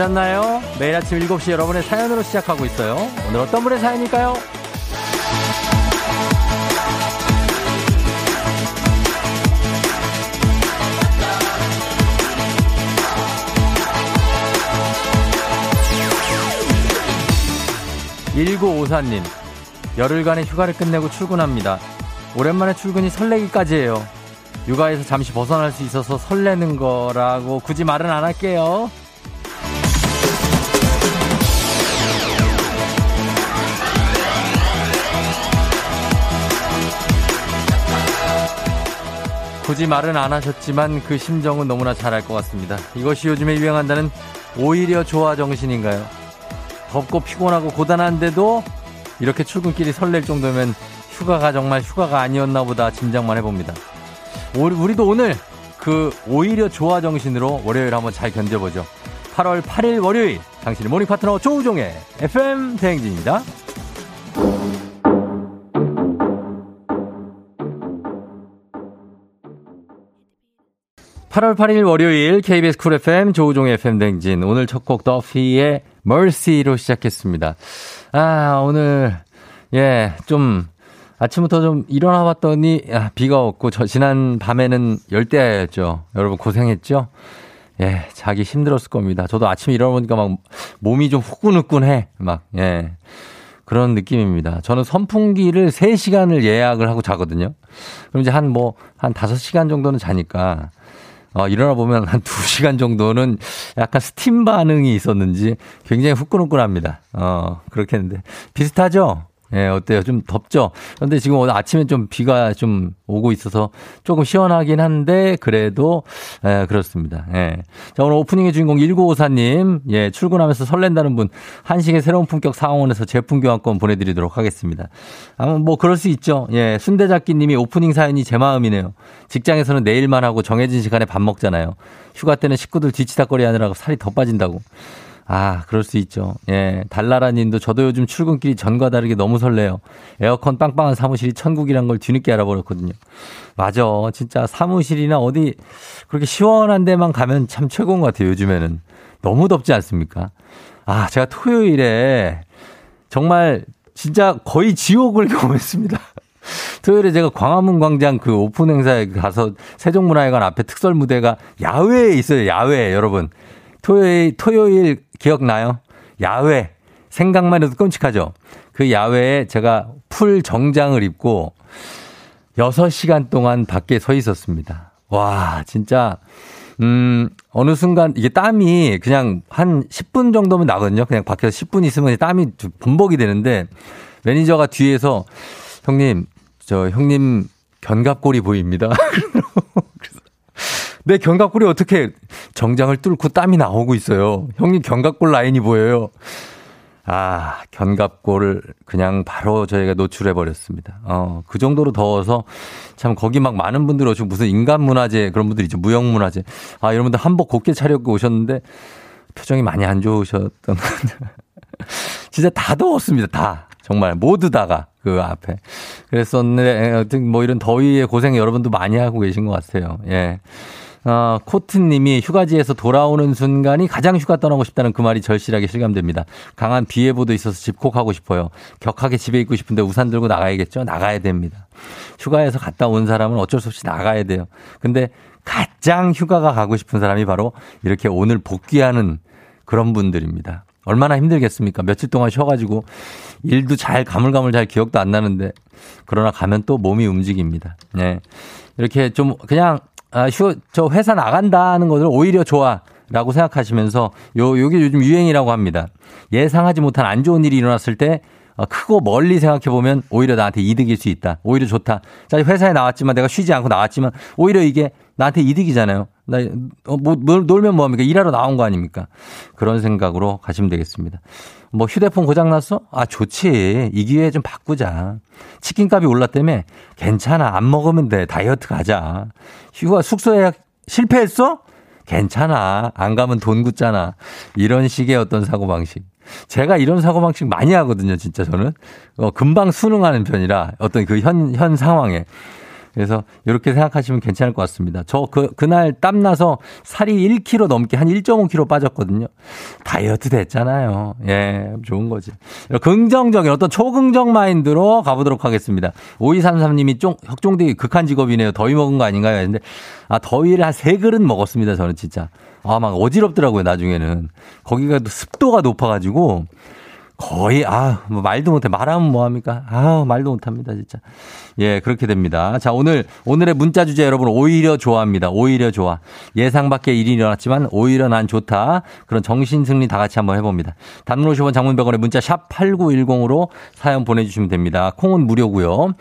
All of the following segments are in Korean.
잘 잤나요? 매일 아침 7시 여러분의 사연으로 시작하고 있어요. 오늘 어떤 분의 사연일까요? 1954님, 열흘간의 휴가를 끝내고 출근합니다. 오랜만에 출근이 설레기까지 해요. 육아에서 잠시 벗어날 수 있어서 설레는 거라고 굳이 말은 안 할게요. 굳이 말은 안 하셨지만 그 심정은 너무나 잘 알 것 같습니다. 이것이 요즘에 유행한다는 오히려 좋아 정신인가요? 덥고 피곤하고 고단한데도 이렇게 출근길이 설렐 정도면 휴가가 정말 휴가가 아니었나 보다 짐작만 해봅니다. 우리도 오늘 그 오히려 좋아 정신으로 월요일 한번 잘 견뎌보죠. 8월 8일 월요일 당신의 morning 파트너 조우종의 FM 대행진입니다. 8월 8일 월요일 KBS 쿨 FM 조우종의 FM 댕진 오늘 첫 곡 더피의 Mercy로 시작했습니다. 아 오늘 예 좀 아침부터 좀 일어나 봤더니 야, 비가 왔고 저 지난 밤에는 열대야였죠. 여러분 고생했죠? 예, 자기 힘들었을 겁니다. 저도 아침에 일어나 보니까 막 몸이 좀 후끈후끈해. 막 예. 그런 느낌입니다. 저는 선풍기를 3시간을 예약을 하고 자거든요. 그럼 이제 한 뭐, 한 5시간 정도는 자니까, 어, 일어나 보면 한 2시간 정도는 약간 스팀 반응이 있었는지 굉장히 후끈후끈합니다. 어, 그렇게 했는데. 비슷하죠? 예, 어때요? 좀 덥죠? 그런데 지금 오늘 아침에 좀 비가 좀 오고 있어서 조금 시원하긴 한데, 그래도, 예, 그렇습니다. 예. 자, 오늘 오프닝의 주인공 1954님, 예, 출근하면서 설렌다는 분, 한식의 새로운 품격 상원에서 제품 교환권 보내드리도록 하겠습니다. 아마 뭐, 그럴 수 있죠. 예, 순대잡기 님이 오프닝 사연이 제 마음이네요. 직장에서는 내일만 하고 정해진 시간에 밥 먹잖아요. 휴가 때는 식구들 뒤치다거리 하느라고 살이 더 빠진다고. 아, 그럴 수 있죠. 예. 달나라 님도 저도 요즘 출근길이 전과 다르게 너무 설레요. 에어컨 빵빵한 사무실이 천국이란 걸 뒤늦게 알아버렸거든요. 맞아. 진짜 사무실이나 어디 그렇게 시원한 데만 가면 참 최고인 것 같아요. 요즘에는. 너무 덥지 않습니까? 아, 제가 토요일에 정말 진짜 거의 지옥을 경험했습니다. 토요일에 제가 광화문 광장 그 오픈 행사에 가서 세종문화회관 앞에 특설 무대가 야외에 있어요. 야외에 여러분. 토요일, 토요일 기억나요? 야외. 생각만 해도 끔찍하죠? 그 야외에 제가 full 정장을 입고 6시간 동안 밖에 서 있었습니다. 와, 진짜, 음, 어느 순간 이게 땀이 그냥 한 10분 정도면 나거든요. 그냥 밖에서 10분 있으면 땀이 범벅이 되는데 매니저가 뒤에서 형님, 저 형님 견갑골이 보입니다. 내 견갑골이 어떻게 정장을 뚫고 땀이 나오고 있어요. 형님 견갑골 라인이 보여요. 아, 견갑골을 그냥 바로 저희가 노출해 버렸습니다. 어, 그 정도로 더워서 참 거기 막 많은 분들 오시고 무슨 인간 문화재 그런 분들 있죠. 무형 문화재. 아, 여러분들 한복 곱게 차려입고 오셨는데 표정이 많이 안 좋으셨던 진짜 다 더웠습니다. 다. 정말 모두 다가 그 앞에. 그랬었는데 뭐 이런 더위에 고생 여러분도 많이 하고 계신 것 같아요. 예. 어, 코트님이 휴가지에서 돌아오는 순간이 가장 휴가 떠나고 싶다는 그 말이 절실하게 실감됩니다. 강한 비 예보도 있어서 집콕하고 싶어요. 격하게 집에 있고 싶은데 우산 들고 나가야겠죠? 나가야 됩니다. 휴가에서 갔다 온 사람은 어쩔 수 없이 나가야 돼요. 근데 가장 휴가가 가고 싶은 사람이 바로 이렇게 오늘 복귀하는 그런 분들입니다. 얼마나 힘들겠습니까? 며칠 동안 쉬어가지고 일도 잘 가물가물 잘 기억도 안 나는데 그러나 가면 또 몸이 움직입니다. 네. 이렇게 좀 그냥 아, 휴, 저 회사 나간다는 것을 오히려 좋아. 라고 생각하시면서 요, 요게 요즘 유행이라고 합니다. 예상하지 못한 안 좋은 일이 일어났을 때 어, 크고 멀리 생각해 보면 오히려 나한테 이득일 수 있다. 오히려 좋다. 자, 회사에 나왔지만 내가 쉬지 않고 나왔지만 오히려 이게 나한테 이득이잖아요. 나, 어, 뭐, 놀면 뭐합니까? 일하러 나온 거 아닙니까? 그런 생각으로 가시면 되겠습니다. 뭐 휴대폰 고장났어? 아, 좋지. 이 기회에 좀 바꾸자. 치킨값이 올랐다며? 괜찮아. 안 먹으면 돼. 다이어트 가자. 휴가 숙소 예약 실패했어? 괜찮아. 안 가면 돈 굳잖아. 이런 식의 어떤 사고방식. 제가 이런 사고방식 많이 하거든요, 진짜 저는. 어, 금방 순응하는 편이라 어떤 그 현, 현 상황에. 그래서 이렇게 생각하시면 괜찮을 것 같습니다. 저 그, 그날 땀나서 살이 1kg 넘게 한 1.5kg 빠졌거든요. 다이어트 됐잖아요. 예, 좋은 거지. 긍정적인 어떤 초긍정 마인드로 가보도록 하겠습니다. 5233님이 좀, 혁종대기 극한 직업이네요. 더위 먹은 거 아닌가요? 근데, 아, 더위를 한 세 그릇 먹었습니다. 저는 진짜. 아, 막 어지럽더라고요, 나중에는. 거기가 습도가 높아가지고, 거의 아, 뭐 말도 못해. 말하면 뭐 합니까? 아, 말도 못 합니다, 진짜. 예, 그렇게 됩니다. 자, 오늘 오늘의 문자 주제 여러분 오히려 좋아합니다. 오히려 좋아. 예상 밖의 일이 일어났지만 오히려 난 좋다. 그런 정신 승리 다 같이 한번 해 봅니다. 단문 50원 장문병원의 문자 샵 8910으로 사연 보내 주시면 됩니다. 콩은 무료고요.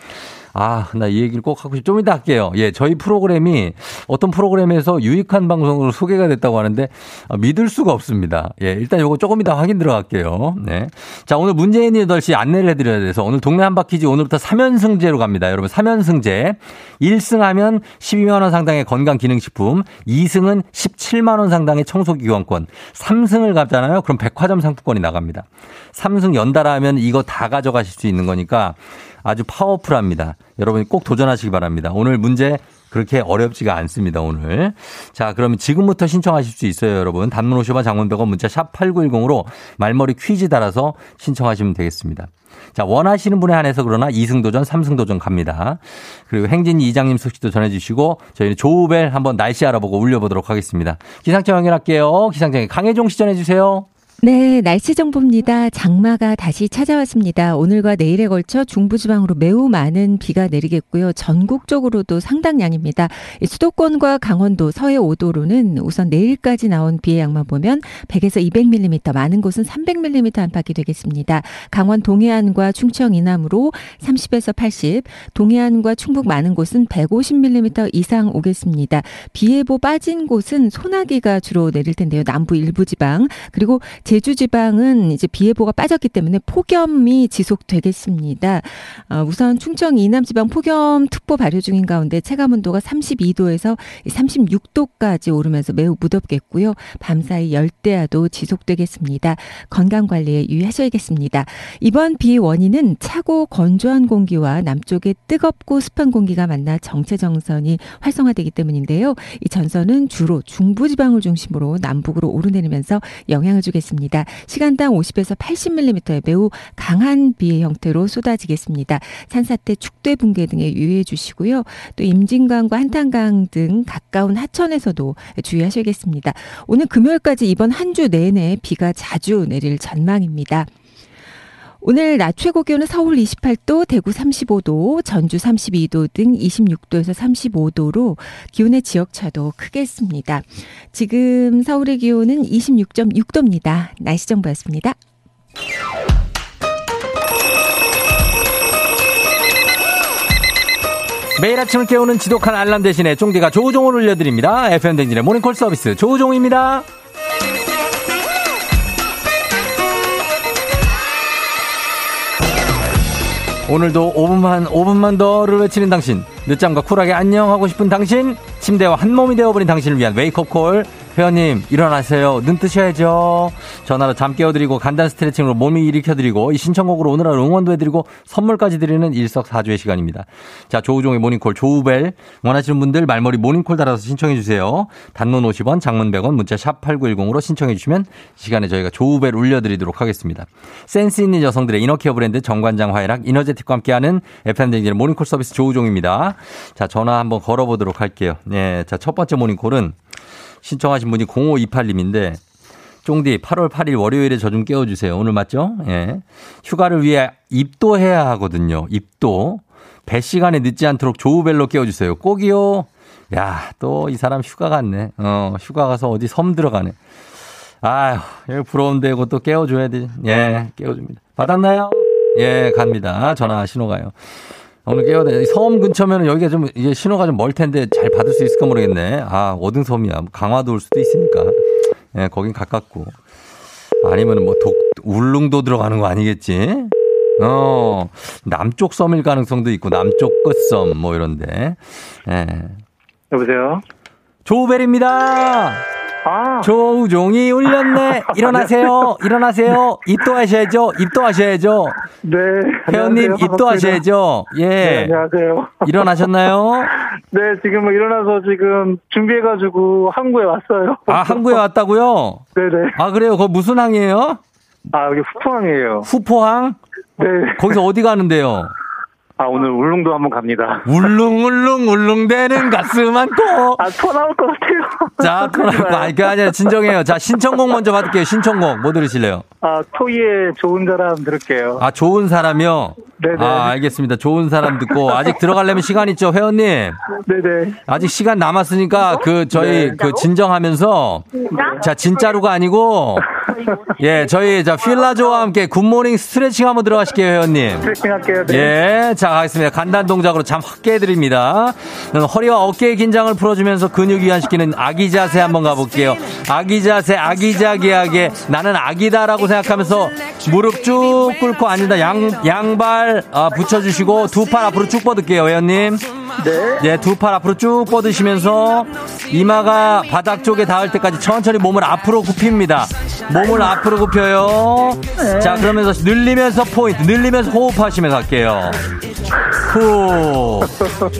아, 나 이 얘기를 꼭 하고 싶, 좀 이따 할게요. 예, 저희 프로그램이 어떤 프로그램에서 유익한 방송으로 소개가 됐다고 하는데 아, 믿을 수가 없습니다. 예, 일단 요거 조금 이따 확인 들어갈게요. 네. 자, 오늘 문재인 8시 안내를 해드려야 돼서 오늘 동네 한바퀴즈 오늘부터 3연승제로 갑니다. 여러분, 3연승제. 1승 하면 12만원 상당의 건강기능식품, 2승은 17만원 상당의 청소기관권, 3승을 가잖아요. 그럼 백화점 상품권이 나갑니다. 3승 연달아 하면 이거 다 가져가실 수 있는 거니까 아주 파워풀합니다. 여러분이 꼭 도전하시기 바랍니다. 오늘 문제 그렇게 어렵지가 않습니다, 오늘. 자, 그러면 지금부터 신청하실 수 있어요, 여러분. 단문 50원 장문 100원 문자 샵 8910으로 말머리 퀴즈 달아서 신청하시면 되겠습니다. 자, 원하시는 분에 한해서 그러나 2승 도전, 3승 도전 갑니다. 그리고 행진이 이장님 소식도 전해주시고 저희는 조우벨 한번 날씨 알아보고 울려보도록 하겠습니다. 기상청 연결할게요. 기상청에 강혜종 시 전해주세요. 네, 날씨 정보입니다. 장마가 다시 찾아왔습니다. 오늘과 내일에 걸쳐 중부지방으로 매우 많은 비가 내리겠고요. 전국적으로도 상당량입니다. 수도권과 강원도 서해 5도로는 우선 내일까지 나온 비의 양만 보면 100에서 200mm, 많은 곳은 300mm 안팎이 되겠습니다. 강원 동해안과 충청 이남으로 30에서 80, 동해안과 충북 많은 곳은 150mm 이상 오겠습니다. 비 예보 빠진 곳은 소나기가 주로 내릴 텐데요. 남부 일부 지방 그리고 제주 지방은 이제 비 예보가 빠졌기 때문에 폭염이 지속되겠습니다. 어, 우선 충청 이남 지방 폭염 특보 발효 중인 가운데 체감 온도가 32도에서 36도까지 오르면서 매우 무덥겠고요. 밤사이 열대야도 지속되겠습니다. 건강 관리에 유의하셔야겠습니다. 이번 비 원인은 차고 건조한 공기와 남쪽의 뜨겁고 습한 공기가 만나 정체 정선이 활성화되기 때문인데요. 이 전선은 주로 중부 지방을 중심으로 남북으로 오르내리면서 영향을 주겠습니다. 있습니다. 시간당 50에서 80mm의 매우 강한 비의 형태로 쏟아지겠습니다. 산사태, 축대 붕괴 등에 유의해 주시고요. 또 임진강과 한탄강 등 가까운 하천에서도 주의하셔야겠습니다. 오늘 금요일까지 이번 한 주 내내 비가 자주 내릴 전망입니다. 오늘 낮 최고 기온은 서울 28도, 대구 35도, 전주 32도 등 26도에서 35도로 기온의 지역차도 크겠습니다. 지금 서울의 기온은 26.6도입니다. 날씨 정보였습니다. 매일 아침을 깨우는 지독한 알람 대신에 쫑디가 조우종을 올려드립니다. FM 댕진의 모닝콜 서비스 조우종입니다. 오늘도 5분만, 5분만 더를 외치는 당신. 늦잠과 쿨하게 안녕하고 싶은 당신. 침대와 한 몸이 되어버린 당신을 위한 wake-up call. 회원님 일어나세요. 눈 뜨셔야죠. 전화로 잠 깨워드리고 간단 스트레칭으로 몸이 일으켜드리고 이 신청곡으로 오늘 하루 응원도 해드리고 선물까지 드리는 일석사조의 시간입니다. 자 조우종의 모닝콜 조우벨 원하시는 분들 말머리 모닝콜 달아서 신청해 주세요. 단문 50원 장문 100원 문자 샵 8910으로 신청해 주시면 시간에 저희가 조우벨 울려드리도록 하겠습니다. 센스 있는 여성들의 이너케어 브랜드 정관장 화해락 이너제틱과 함께하는 FM댕진의 모닝콜 서비스 조우종입니다. 자 전화 한번 걸어보도록 할게요. 네, 자첫 번째 모닝콜은 신청하신 분이 0528님인데 쫑디 8월 8일 월요일에 저 좀 깨워주세요. 오늘 맞죠? 예. 휴가를 위해 입도해야 하거든요. 입도. 배 시간에 늦지 않도록 조우벨로 깨워주세요. 꼭이요. 야, 또 이 사람 휴가 갔네. 어, 휴가 가서 어디 섬 들어가네. 아휴, 여기 부러운데 또 깨워줘야 돼. 예, 깨워줍니다. 받았나요? 예, 갑니다. 전화 신호 가요. 오늘 깨워야 돼. 섬 근처면 여기가 좀 이제 신호가 좀 멀 텐데 잘 받을 수 있을까 모르겠네. 아, 어딘 섬이야. 강화도 올 수도 있으니까. 예, 거긴 가깝고. 아니면 뭐 독, 울릉도 들어가는 거 아니겠지? 어, 남쪽 섬일 가능성도 있고, 남쪽 끝섬, 뭐 이런데. 예. 여보세요? 조우벨입니다! 아. 조우종이 울렸네. 일어나세요. 일어나세요. 입도 하셔야죠. 입도 하셔야죠. 네. 회원님 입도 하셔야죠. 예. 네, 안녕하세요. 일어나셨나요? 네, 지금 일어나서 지금 준비해가지고 항구에 왔어요. 아, 항구에 왔다고요? 네네. 아, 그래요? 거 무슨 항이에요? 아, 여기 후포항이에요. 후포항? 네. 거기서 어디 가는데요? 아, 오늘 울릉도 한번 갑니다. 울릉 울릉 울릉대는 가슴 안고. 아, 토 나올 것 같아요. 자, 토 나올 거. 아니, 그 아니라 진정해요. 자, 신청곡 먼저 받을게요. 신청곡. 뭐 들으실래요? 아, 토이의 좋은 사람 들을게요. 아, 좋은 사람이요? 네네. 아, 알겠습니다. 좋은 사람 듣고. 아직 들어가려면 시간 있죠, 회원님? 네네. 아직 시간 남았으니까 그 저희 네. 그 진정하면서 자 진짜로가 아니고 예 저희 자 필라조와 함께 굿모닝 스트레칭 한번 들어가실게요 회원님 스트레칭 할게요. 네. 예, 자, 가겠습니다. 간단 동작으로 잠 확 깨드립니다. 허리와 어깨의 긴장을 풀어주면서 근육 이완시키는 아기 자세 한번 가볼게요. 아기 자세, 아기자기하게 나는 아기다라고 생각하면서 무릎 쭉 꿇고 앉는다. 양, 양발 아, 붙여주시고 두 팔 앞으로 쭉 뻗을게요, 회원님. 네. 예, 두팔 앞으로 쭉 뻗으시면서 이마가 바닥 쪽에 닿을 때까지 천천히 몸을 앞으로 굽힙니다. 몸을 앞으로 굽혀요. 자, 그러면서 늘리면서 포인트, 늘리면서 호흡하시면서 갈게요. 후.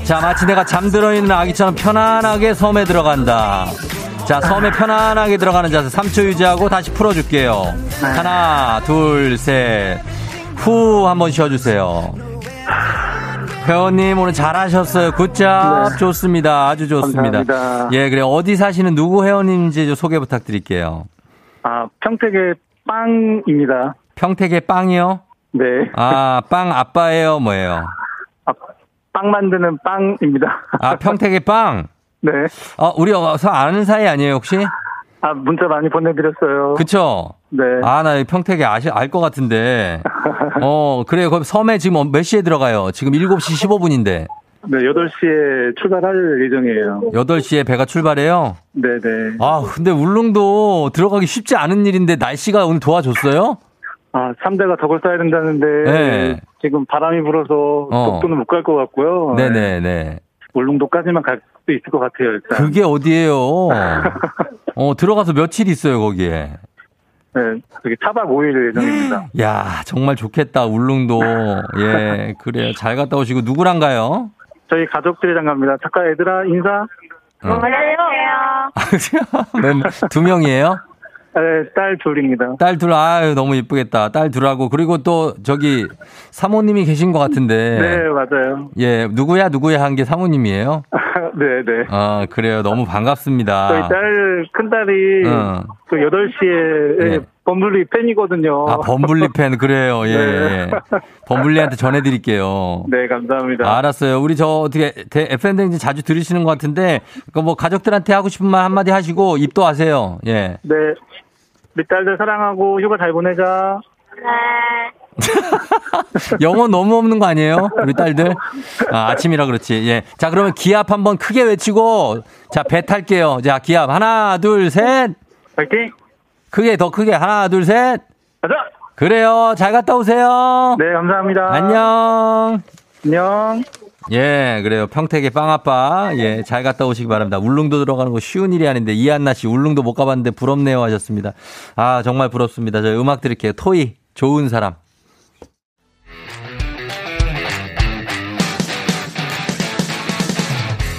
자, 마치 내가 잠들어 있는 아기처럼 편안하게 섬에 들어간다. 자, 섬에 편안하게 들어가는 자세 3초 유지하고 다시 풀어줄게요. 하나, 둘, 셋. 후, 한번 쉬어주세요. 회원님 오늘 잘하셨어요. 굿잡 네. 좋습니다. 아주 좋습니다. 감사합니다. 예, 그래 어디 사시는 누구 회원님인지 좀 소개 부탁드릴게요. 아, 평택의 빵입니다. 평택의 빵이요? 네. 아, 빵 아빠예요, 뭐예요? 아, 빵 만드는 빵입니다. 아, 평택의 빵. 네. 어, 우리 어서 아는 사이 아니에요, 혹시? 아, 문자 많이 보내드렸어요. 그쵸? 네. 아, 나 평택에 아시, 알 것 같은데. 어, 그래요. 그럼 섬에 지금 몇 시에 들어가요? 지금 7시 15분인데. 네, 8시에 출발할 예정이에요. 8시에 배가 출발해요? 네네. 아, 근데 울릉도 들어가기 쉽지 않은 일인데 날씨가 오늘 도와줬어요? 아, 3대가 덕을 쌓아야 된다는데. 네. 지금 바람이 불어서 어. 독도는 못갈 것 같고요. 네네네. 울릉도까지만 갈 수 있을 것 같아요, 일단. 그게 어디예요? 어, 들어가서 며칠 있어요, 거기에. 네, 그게 4박 5일 예정입니다. 야, 정말 좋겠다, 울릉도. 예, 그래요. 잘 갔다 오시고, 누구랑 가요? 저희 가족들이랑 갑니다. 잠깐 얘들아, 인사. 어. 안녕하세요. 멤- 두 명이에요? 네, 딸 둘입니다. 딸 둘, 아유, 너무 이쁘겠다. 딸 둘하고, 그리고 또, 저기, 사모님이 계신 것 같은데. 네, 맞아요. 예, 누구야, 누구야 한 게 사모님이에요? 네, 네. 아, 그래요. 너무 반갑습니다. 저희 딸, 큰딸이 어. 그 8시에 예. 범블리 팬이거든요. 아, 범블리 팬, 그래요. 예, 네. 예. 범블리한테 전해드릴게요. 네, 감사합니다. 아, 알았어요. 우리 저 어떻게 FM댕진 자주 들으시는 것 같은데, 그뭐 가족들한테 하고 싶은 말 한마디 하시고 입도 하세요. 예. 네. 우리 딸들 사랑하고 휴가 잘 보내자. 영어 너무 없는 거 아니에요? 우리 딸들? 아, 아침이라 그렇지. 예. 자, 그러면 기합 한번 크게 외치고, 자, 배 탈게요. 자, 기합. 하나, 둘, 셋. 파이팅! 크게, 더 크게. 하나, 둘, 셋. 가자! 그래요. 잘 갔다 오세요. 네, 감사합니다. 안녕. 안녕. 예, 그래요. 평택의 빵아빠. 예, 잘 갔다 오시기 바랍니다. 울릉도 들어가는 거 쉬운 일이 아닌데, 이한나 씨, 울릉도 못 가봤는데 부럽네요 하셨습니다. 아, 정말 부럽습니다. 저희 음악 드릴게요. 토이, 좋은 사람.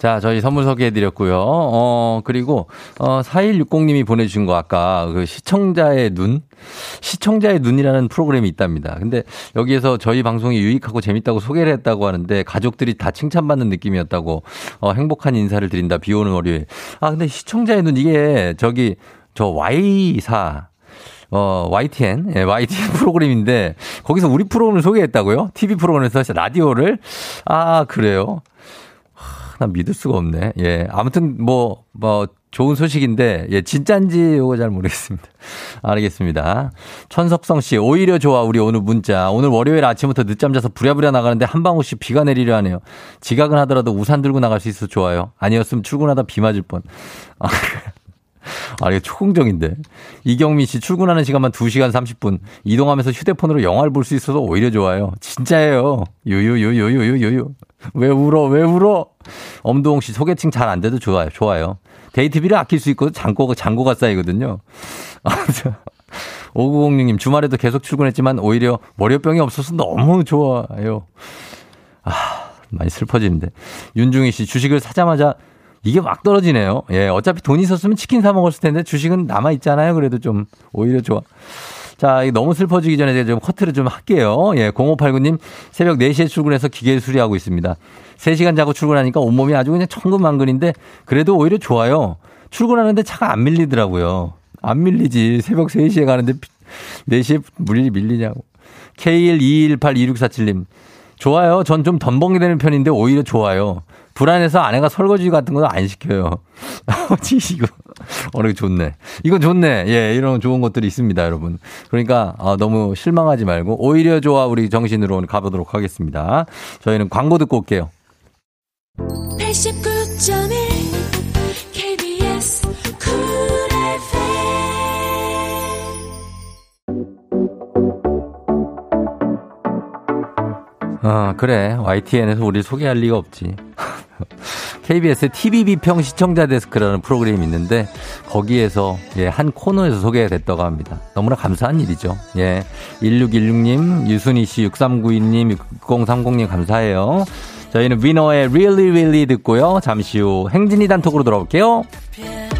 자, 저희 선물 소개해드렸고요. 어, 그리고, 어, 4160님이 보내주신 거 아까 그 시청자의 눈? 시청자의 눈이라는 프로그램이 있답니다. 근데 여기에서 저희 방송이 유익하고 재밌다고 소개를 했다고 하는데 가족들이 다 칭찬받는 느낌이었다고, 어, 행복한 인사를 드린다. 비 오는 월요일. 아, 근데 시청자의 눈, 이게 저기, 저 Y사, 어, YTN, 예, YTN 프로그램인데, 거기서 우리 프로그램을 소개했다고요? TV 프로그램에서 라디오를? 아, 그래요? 난 믿을 수가 없네. 예. 아무튼 뭐, 뭐, 좋은 소식인데, 예, 진짠지 요거 잘 모르겠습니다. 알겠습니다. 천석성 씨, 오히려 좋아, 우리 오늘 문자. 오늘 월요일 아침부터 늦잠 자서 부랴부랴 나가는데 한 방울씩 비가 내리려 하네요. 지각은 하더라도 우산 들고 나갈 수 있어서 좋아요. 아니었으면 출근하다 비 맞을 뻔. 아, 아, 이게 초공적인데. 이경민 씨 출근하는 시간만 2시간 30분. 이동하면서 휴대폰으로 영화를 볼 수 있어서 오히려 좋아요. 진짜예요. 유유유유유유유. 왜 울어? 왜 울어? 엄도홍 씨 소개팅 잘 안 돼도 좋아요. 좋아요. 데이트비를 아낄 수 있고 잔고가 잔고가 쌓이거든요. 아, 5906님 주말에도 계속 출근했지만 오히려 월요병이 없어서 너무 좋아요. 아, 많이 슬퍼지는데. 윤중희 씨 주식을 사자마자 이게 막 떨어지네요. 예, 어차피 돈 있었으면 치킨 사 먹었을 텐데 주식은 남아 있잖아요. 그래도 좀 오히려 좋아. 자, 너무 슬퍼지기 전에 제가 좀 커트를 좀 할게요. 예, 0589님 새벽 4시에 출근해서 기계를 수리하고 있습니다. 3시간 자고 출근하니까 온몸이 아주 그냥 천근만근인데 그래도 오히려 좋아요. 출근하는데 차가 안 밀리더라고요. 안 밀리지. 새벽 3시에 가는데 4시에 물리 밀리냐고. K121826647님. 좋아요. 전 좀 덤벙이 되는 편인데 오히려 좋아요. 불안해서 아내가 설거지 같은 거안 시켜요. 아버지, 이거. 어, 이거 좋네. 이건 좋네. 예, 이런 좋은 것들이 있습니다, 여러분. 그러니까, 어, 너무 실망하지 말고, 오히려 좋아, 우리 정신으로 오늘 가보도록 하겠습니다. 저희는 광고 듣고 올게요. 89.1 아, 그래. YTN에서 우리 소개할 리가 없지. KBS의 TV 비평 시청자 데스크라는 프로그램이 있는데 거기에서 예, 한 코너에서 소개가 됐다고 합니다. 너무나 감사한 일이죠. 예. 1616님, 유순희 씨, 6392님, 6030님 감사해요. 저희는 위너의 Really Really 듣고요. 잠시 후 행진이 단톡으로 돌아올게요. 조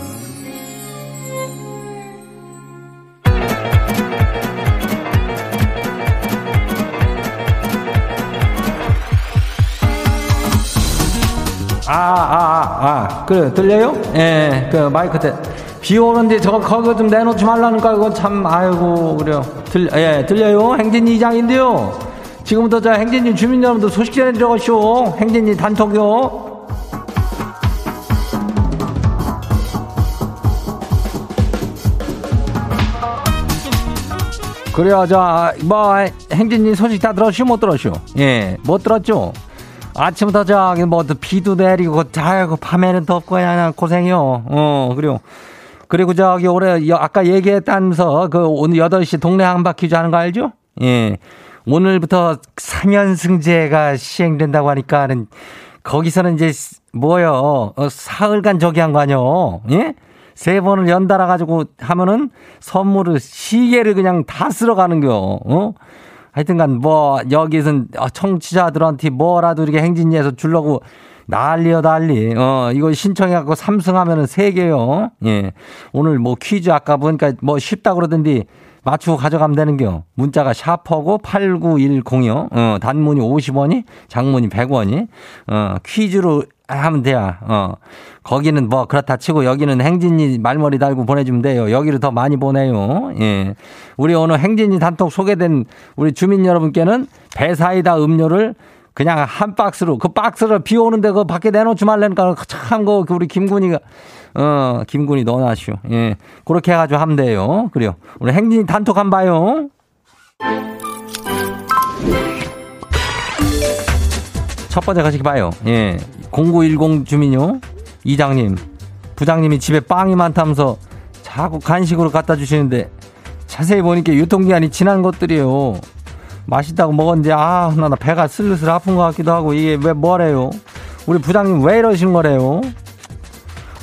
아, 아, 아, 아, 그래, 들려요? 예, 그 마이크 때. 비 오는데 저거 거기 좀 내놓지 말라니까, 이거 참, 아이고, 그래요. 들, 예, 들려요? 행진이 이장인데요. 지금부터 저 행진이 주민 여러분들 소식 전해드려가시오. 행진이 단톡요. 그래요, 저, 뭐, 행진이 소식 다 들었슈, 못 들었슈? 예, 못 들었죠? 아침부터 저기 뭐 비도 내리고 아이고 밤에는 덥고 그냥 고생이요. 어 그리고 그리고 저기 올해 아까 얘기했다면서 그 오늘 8시 동네 한바퀴즈 하는 거 알죠? 예. 오늘부터 3연승제가 시행된다고 하니까는 거기서는 이제 뭐요? 어, 사흘간 저기 한 거 아니요? 예? 세 번을 연달아 가지고 하면은 선물을 시계를 그냥 다 쓸어 가는 거. 어? 하여튼간 뭐 여기선 청취자들한테 뭐라도 이렇게 행진리에서 주려고 난리요, 난리. 어, 이거 신청해갖고 삼승하면은 세 개요. 예. 오늘 뭐 퀴즈 아까 보니까 뭐 쉽다 그러던데 맞추고 가져가면 되는겨. 문자가 샤퍼고 8910이요. 어, 단문이 50원이, 장문이 100원이. 어, 퀴즈로 하면 돼야. 어. 거기는 뭐 그렇다 치고 여기는 행진이 말머리 달고 보내주면 돼요. 여기로 더 많이 보내요. 예. 우리 오늘 행진이 단톡 소개된 우리 주민 여러분께는 배사이다 음료를 그냥 한 박스로 그 박스를 비 오는데 그 밖에 내놓지 말라니까 참 그 우리 김군이가 어 김군이 넣어놨슈. 예 그렇게 해가지고 하면 돼요. 그래요. 우리 행진이 단톡 한 봐요. 첫 번째 가시기 봐요. 예 0910 주민요 이장님 부장님이 집에 빵이 많다면서 자꾸 간식으로 갖다 주시는데 자세히 보니까 유통기한이 지난 것들이에요. 맛있다고 먹었는데 아, 나, 나 배가 슬슬 아픈 것 같기도 하고 이게 왜 뭐래요? 우리 부장님 왜 이러신 거래요?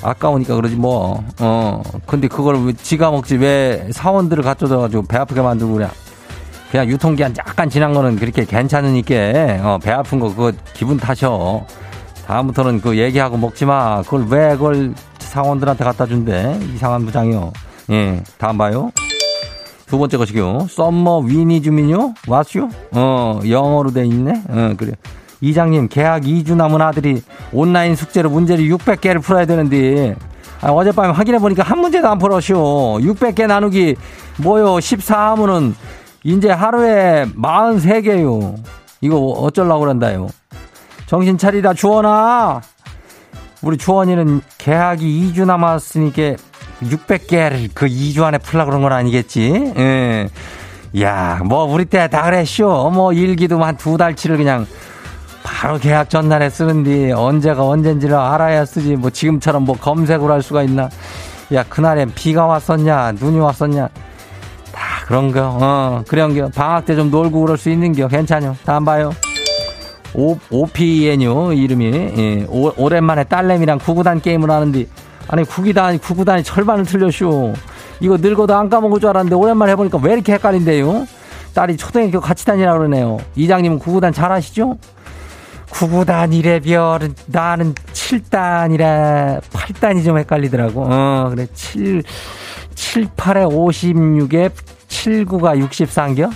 아까우니까 그러지 뭐. 어. 근데 그걸 왜 지가 먹지 왜 사원들을 갖다 가지고 배 아프게 만들고 그래. 그냥 유통기한 약간 지난 거는 그렇게 괜찮으니까 어, 배 아픈 거 그거 기분 탓이요. 다음부터는 그 얘기하고 먹지 마. 그걸 왜 그걸 사원들한테 갖다 준대. 이상한 부장이요. 예. 다음 봐요. 두 번째 것이요. 썸머 위니 주민요? 왔슈? 어, 영어로 돼 있네? 어, 그래. 이장님, 계약 2주 남은 아들이 온라인 숙제로 문제를 600개를 풀어야 되는데, 아, 어젯밤에 확인해 보니까 한 문제도 안 풀었쇼. 600개 나누기, 뭐요, 14 하면은, 이제 하루에 43개요. 이거 어쩌려고 그런다요. 정신 차리다, 주원아! 우리 주원이는 계약이 2주 남았으니까 600개를 그 2주 안에 풀라 그런 건 아니겠지? 예. 야, 뭐, 우리 때 다 그랬쇼. 뭐, 일기도 한 두 달치를 그냥 바로 계약 전날에 쓰는데 언제가 언젠지를 알아야 쓰지. 뭐, 지금처럼 뭐 검색을 할 수가 있나. 야, 그날엔 비가 왔었냐, 눈이 왔었냐. 다 그런 거, 어, 그런 거. 방학 때 좀 놀고 그럴 수 있는 겨. 괜찮요. 다음 봐요. 오, OPN요, 이름이. 예, 오, 오랜만에 딸내미랑 구구단 게임을 하는데 아니 구기단 구구단이 철반을 틀렸쇼. 이거 늙어도 안 까먹을 줄 알았는데 오랜만에 해보니까 왜 이렇게 헷갈린대요? 딸이 초등학교 같이 다니라 그러네요. 이장님은 구구단 잘 아시죠? 구구단 이래 별은 나는 7단이라 8단이 좀 헷갈리더라고. 어 그래 7 7 8에 56에 79가 63겨?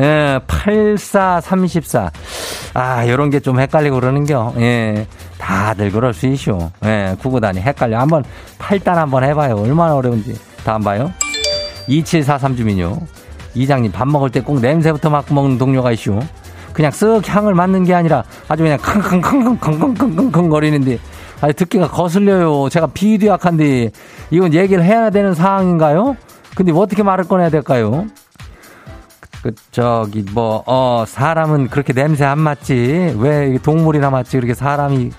예, 84, 34. 아, 요런 게 좀 헷갈리고 그러는겨. 예. 다들 그럴 수 있쇼. 예, 구구단이 헷갈려. 한번 8단 한번 해 봐요. 얼마나 어려운지. 다음 봐요. 2743 주민요. 이장님 밥 먹을 때 꼭 냄새부터 맡고 먹는 동료가 있쇼. 그냥 쓱 향을 맡는 게 아니라 아주 그냥 캉캉캉캉캉캉캉캉 거리는데 아니 듣기가 거슬려요. 제가 비위도 약한데 이건 얘기를 해야 되는 상황인가요? 근데 어떻게 말을 꺼내야 될까요? 그 저기 뭐 어 사람은 그렇게 냄새 안 맡지 왜 동물이나 맡지 그렇게 사람이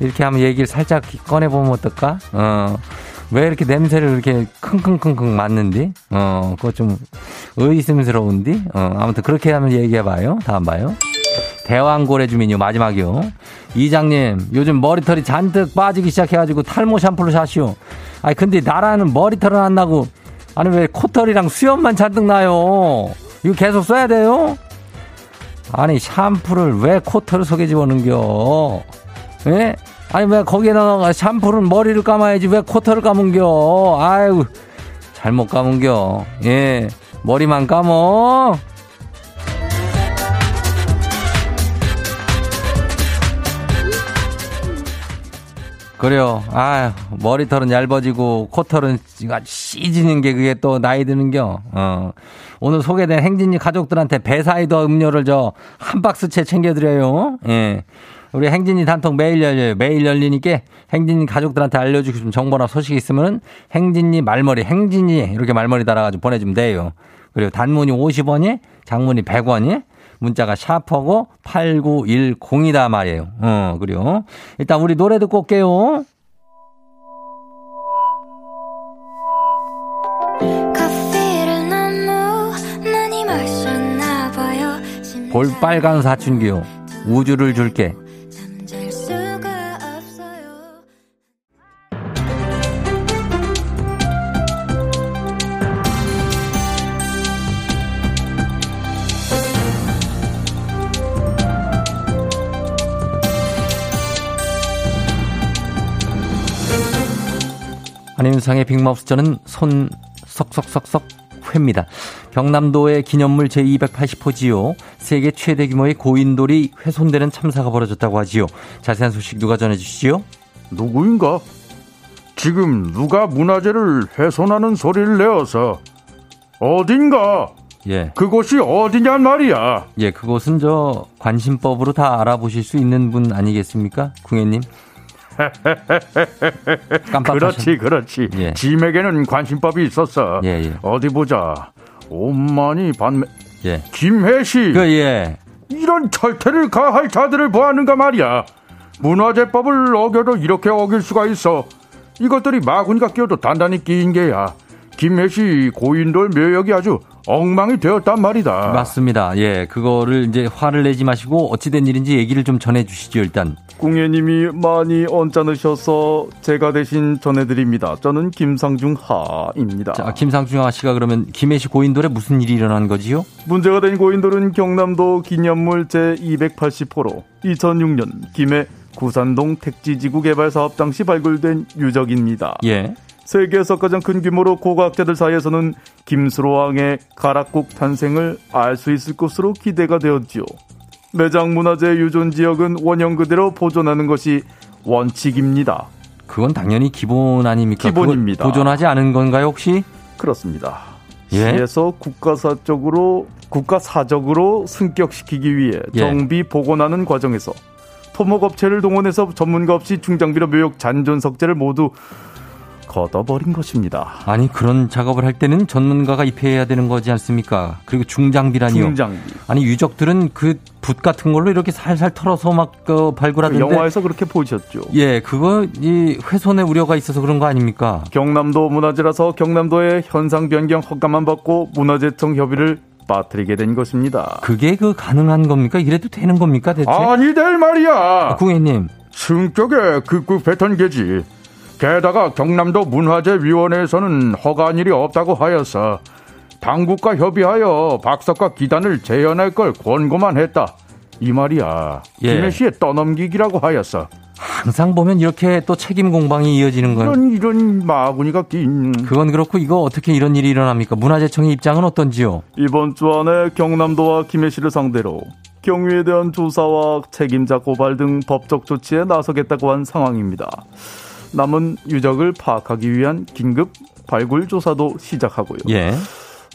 이렇게 하면 얘기를 살짝 꺼내 보면 어떨까? 어. 왜 이렇게 냄새를 이렇게 킁킁킁킁 맡는디? 어, 그거 좀 의심스러운디? 어, 아무튼 그렇게 하면 얘기해봐요. 다음 봐요. 대왕고래 주민요, 마지막이요. 이장님, 요즘 머리털이 잔뜩 빠지기 시작해가지고 탈모 샴푸를 사시오. 아니, 근데 나라는 머리털은 안 나고, 아니, 왜 코털이랑 수염만 잔뜩 나요? 이거 계속 써야 돼요? 아니, 샴푸를 왜 코털 속에 집어넣겨? 예? 아니, 왜 거기에다가 샴푸를 머리를 감아야지 왜 코털을 감은겨? 아유, 잘못 감은겨. 예, 머리만 감어. 그래요. 아 머리털은 얇아지고 코털은 씨지는 게 그게 또 나이 드는겨. 어. 오늘 소개된 행진이 가족들한테 배사이더 음료를 저 한 박스채 챙겨드려요. 예. 우리 행진이 단톡 매일 열려요. 매일 열리니까 행진이 가족들한테 알려주고 싶은 정보나 소식이 있으면 행진이 말머리, 행진이 이렇게 말머리 달아가지고 보내주면 돼요. 그리고 단문이 50원이, 장문이 100원이, 문자가 샤퍼고 8910이다 말이에요. 어, 그래요. 일단 우리 노래 듣고 올게요. 볼빨간 사춘기요. 우주를 줄게. 안윤상의 빅마우스 저는 손 석석석석 회입니다. 경남도의 기념물 제280호지요. 세계 최대 규모의 고인돌이 훼손되는 참사가 벌어졌다고 하지요. 자세한 소식 누가 전해주시지요? 누구인가? 지금 누가 문화재를 훼손하는 소리를 내어서 어딘가? 예. 그곳이 어디냔 말이야. 예, 그곳은 저 관심법으로 다 알아보실 수 있는 분 아니겠습니까? 궁예님. 그렇지, 그렇지. 예. 짐에게는 관심법이 있었어. 예, 예. 어디 보자. 오만이 반매. 예. 김혜시. 그, 예. 이런 철퇴를 가할 자들을 보았는가 말이야. 문화재법을 어겨도 이렇게 어길 수가 있어. 이것들이 마구니가 끼어도 단단히 끼인 게야. 김혜시 고인돌 묘역이 아주 엉망이 되었단 말이다. 맞습니다. 예, 그거를 이제 화를 내지 마시고 어찌된 일인지 얘기를 좀 전해 주시죠, 일단. 궁예님이 많이 언짢으셔서 제가 대신 전해드립니다. 저는 김상중 하입니다. 자, 김상중 하 씨가 그러면 김해시 고인돌에 무슨 일이 일어난 거지요? 문제가 된 고인돌은 경남도 기념물 제 280호로 2006년 김해 구산동 택지지구 개발 사업 당시 발굴된 유적입니다. 예. 세계에서 가장 큰 규모로 고고학자들 사이에서는 김수로왕의 가락국 탄생을 알 수 있을 것으로 기대가 되었지요. 매장 문화재 유존 지역은 원형 그대로 보존하는 것이 원칙입니다. 그건 당연히 기본 아닙니까? 기본입니다. 보존하지 않은 건가요, 혹시? 그렇습니다. 예? 시에서 국가사적으로 국가사적으로 승격시키기 위해 예. 정비 복원하는 과정에서 토목업체를 동원해서 전문가 없이 중장비로 묘역 잔존 석재를 모두 걷어버린 것입니다. 아니 그런 작업을 할 때는 전문가가 입회해야 되는 거지 않습니까? 그리고 중장비라니요. 중장비. 아니 유적들은 그 붓 같은 걸로 이렇게 살살 털어서 막그 발굴하던데. 그 영화에서 그렇게 보셨죠. 예, 그거 이 훼손의 우려가 있어서 그런 거 아닙니까? 경남도 문화재라서 경남도의 현상 변경 허가만 받고 문화재청 협의를 빠뜨리게 된 것입니다. 그게 그 가능한 겁니까? 이래도 되는 겁니까 대체? 아니 될 말이야. 아, 궁예님. 승격에 극구 패턴계지. 게다가 경남도 문화재위원회에서는 허가한 일이 없다고 하여서 당국과 협의하여 박석과 기단을 재현할 걸 권고만 했다. 이 말이야. 예. 김해 씨의 떠넘기기라고 하였어. 항상 보면 이렇게 또 책임 공방이 이어지는 건 이런 이런 마구니가 낀 그건 그렇고 이거 어떻게 이런 일이 일어납니까? 문화재청의 입장은 어떤지요? 이번 주 안에 경남도와 김해시를 상대로 경위에 대한 조사와 책임자 고발 등 법적 조치에 나서겠다고 한 상황입니다. 남은 유적을 파악하기 위한 긴급 발굴 조사도 시작하고요. 예.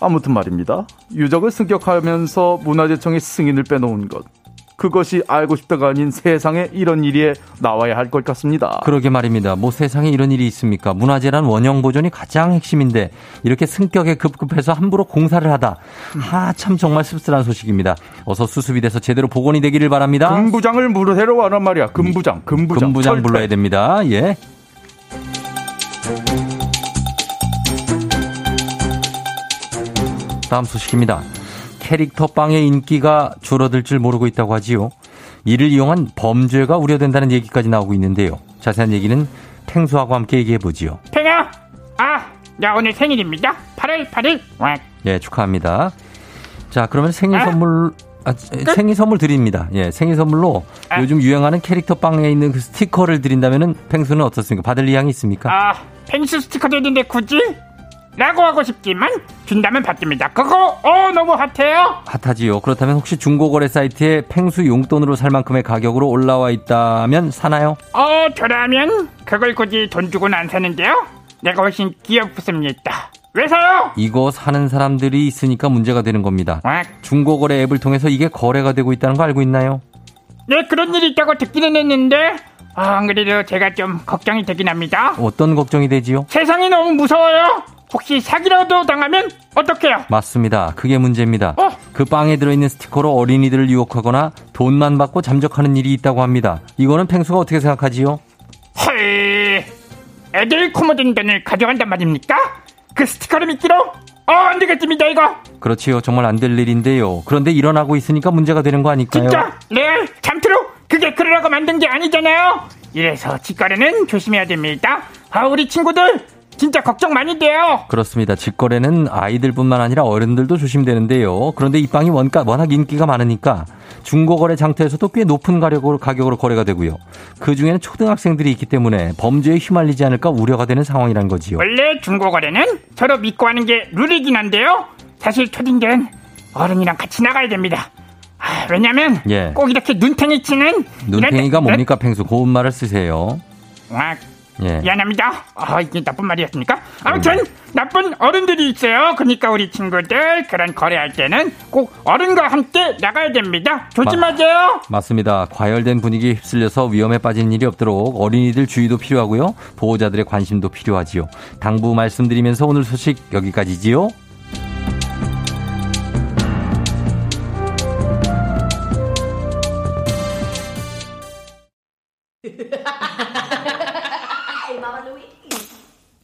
아무튼 말입니다. 유적을 승격하면서 문화재청의 승인을 빼놓은 것. 그것이 알고 싶다가 아닌 세상에 이런 일이 나와야 할 것 같습니다. 그러게 말입니다. 뭐 세상에 이런 일이 있습니까? 문화재란 원형 보존이 가장 핵심인데 이렇게 승격에 급급해서 함부로 공사를 하다. 아, 참 정말 씁쓸한 소식입니다. 어서 수습이 돼서 제대로 복원이 되기를 바랍니다. 금부장을 물으러 와란 말이야. 금부장, 금부장. 금부장 불러야 됩니다. 예. 다음 소식입니다. 캐릭터 빵의 인기가 줄어들 줄 모르고 있다고 하지요. 이를 이용한 범죄가 우려된다는 얘기까지 나오고 있는데요. 자세한 얘기는 팽수하고 함께 얘기해 보지요. 팽아, 아, 나 오늘 생일입니다. 8월 8일. 예, 축하합니다. 자, 그러면 생일 아? 선물 아, 생일 선물 드립니다. 예, 생일 선물로 아. 요즘 유행하는 캐릭터 빵에 있는 그 스티커를 드린다면은 팽수는 어떻습니까? 받을 의향이 있습니까? 아, 팽수 스티커도 있는데 굳이? 라고 하고 싶지만 준다면 받습니다. 그거 어 너무 핫해요. 핫하지요. 그렇다면 혹시 중고거래 사이트에 팽수 용돈으로 살 만큼의 가격으로 올라와 있다면 사나요? 어 저라면 그걸 굳이 돈 주고는 안 사는데요. 내가 훨씬 귀엽습니다. 왜 사요? 이거 사는 사람들이 있으니까 문제가 되는 겁니다. 와. 중고거래 앱을 통해서 이게 거래가 되고 있다는 거 알고 있나요? 네, 그런 일이 있다고 듣기는 했는데 아, 안 그래도 제가 좀 걱정이 되긴 합니다. 어떤 걱정이 되지요? 세상이 너무 무서워요. 혹시 사기라도 당하면 어떡해요? 맞습니다. 그게 문제입니다. 어? 그 빵에 들어있는 스티커로 어린이들을 유혹하거나 돈만 받고 잠적하는 일이 있다고 합니다. 이거는 팽수가 어떻게 생각하지요? 헐, 애들 코모든 돈을 가져간단 말입니까? 그 스티커를 믿기로? 어, 안 되겠습니다, 이거. 그렇지요. 정말 안 될 일인데요. 그런데 일어나고 있으니까 문제가 되는 거 아닐까요? 진짜? 네, 잠트로 그게 그러라고 만든 게 아니잖아요. 이래서 직거래는 조심해야 됩니다. 아, 우리 친구들 진짜 걱정 많이 돼요. 그렇습니다. 직거래는 아이들뿐만 아니라 어른들도 조심되는데요. 그런데 이 빵이 원가, 워낙 인기가 많으니까 중고거래 장터에서도 꽤 높은 가격으로, 가격으로 거래가 되고요. 그 중에는 초등학생들이 있기 때문에 범죄에 휘말리지 않을까 우려가 되는 상황이란 거지요. 원래 중고거래는 서로 믿고 하는 게 룰이긴 한데요. 사실 초딩들은 어른이랑 같이 나가야 됩니다. 아, 왜냐면 예. 꼭 이렇게 눈탱이 치는 눈탱이가 이런- 뭡니까, 펭수? 고운 말을 쓰세요. 아, 예. 미안합니다. 아, 이게 나쁜 말이었습니까? 아무튼 나쁜 어른들이 있어요. 그러니까 우리 친구들 그런 거래할 때는 꼭 어른과 함께 나가야 됩니다. 조심하세요. 맞습니다. 과열된 분위기에 휩쓸려서 위험에 빠지는 일이 없도록 어린이들 주의도 필요하고요. 보호자들의 관심도 필요하지요. 당부 말씀드리면서 오늘 소식 여기까지지요.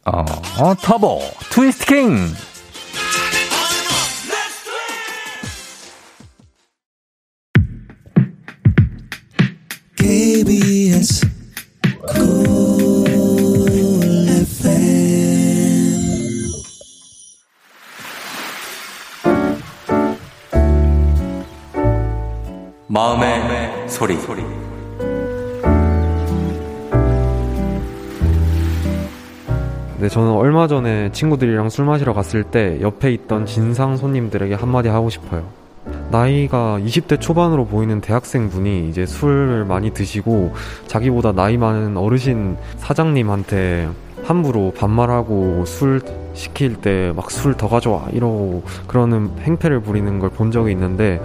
어, 어, 터보 트위스트 킹. KBS 마음의 소리. 네, 저는 얼마 전에 친구들이랑 술 마시러 갔을 때 옆에 있던 진상 손님들에게 한마디 하고 싶어요. 나이가 20대 초반으로 보이는 대학생 분이 이제 술을 많이 드시고 자기보다 나이 많은 어르신 사장님한테 함부로 반말하고 술 시킬 때 막 술 더 가져와 이러고 그러는 행패를 부리는 걸 본 적이 있는데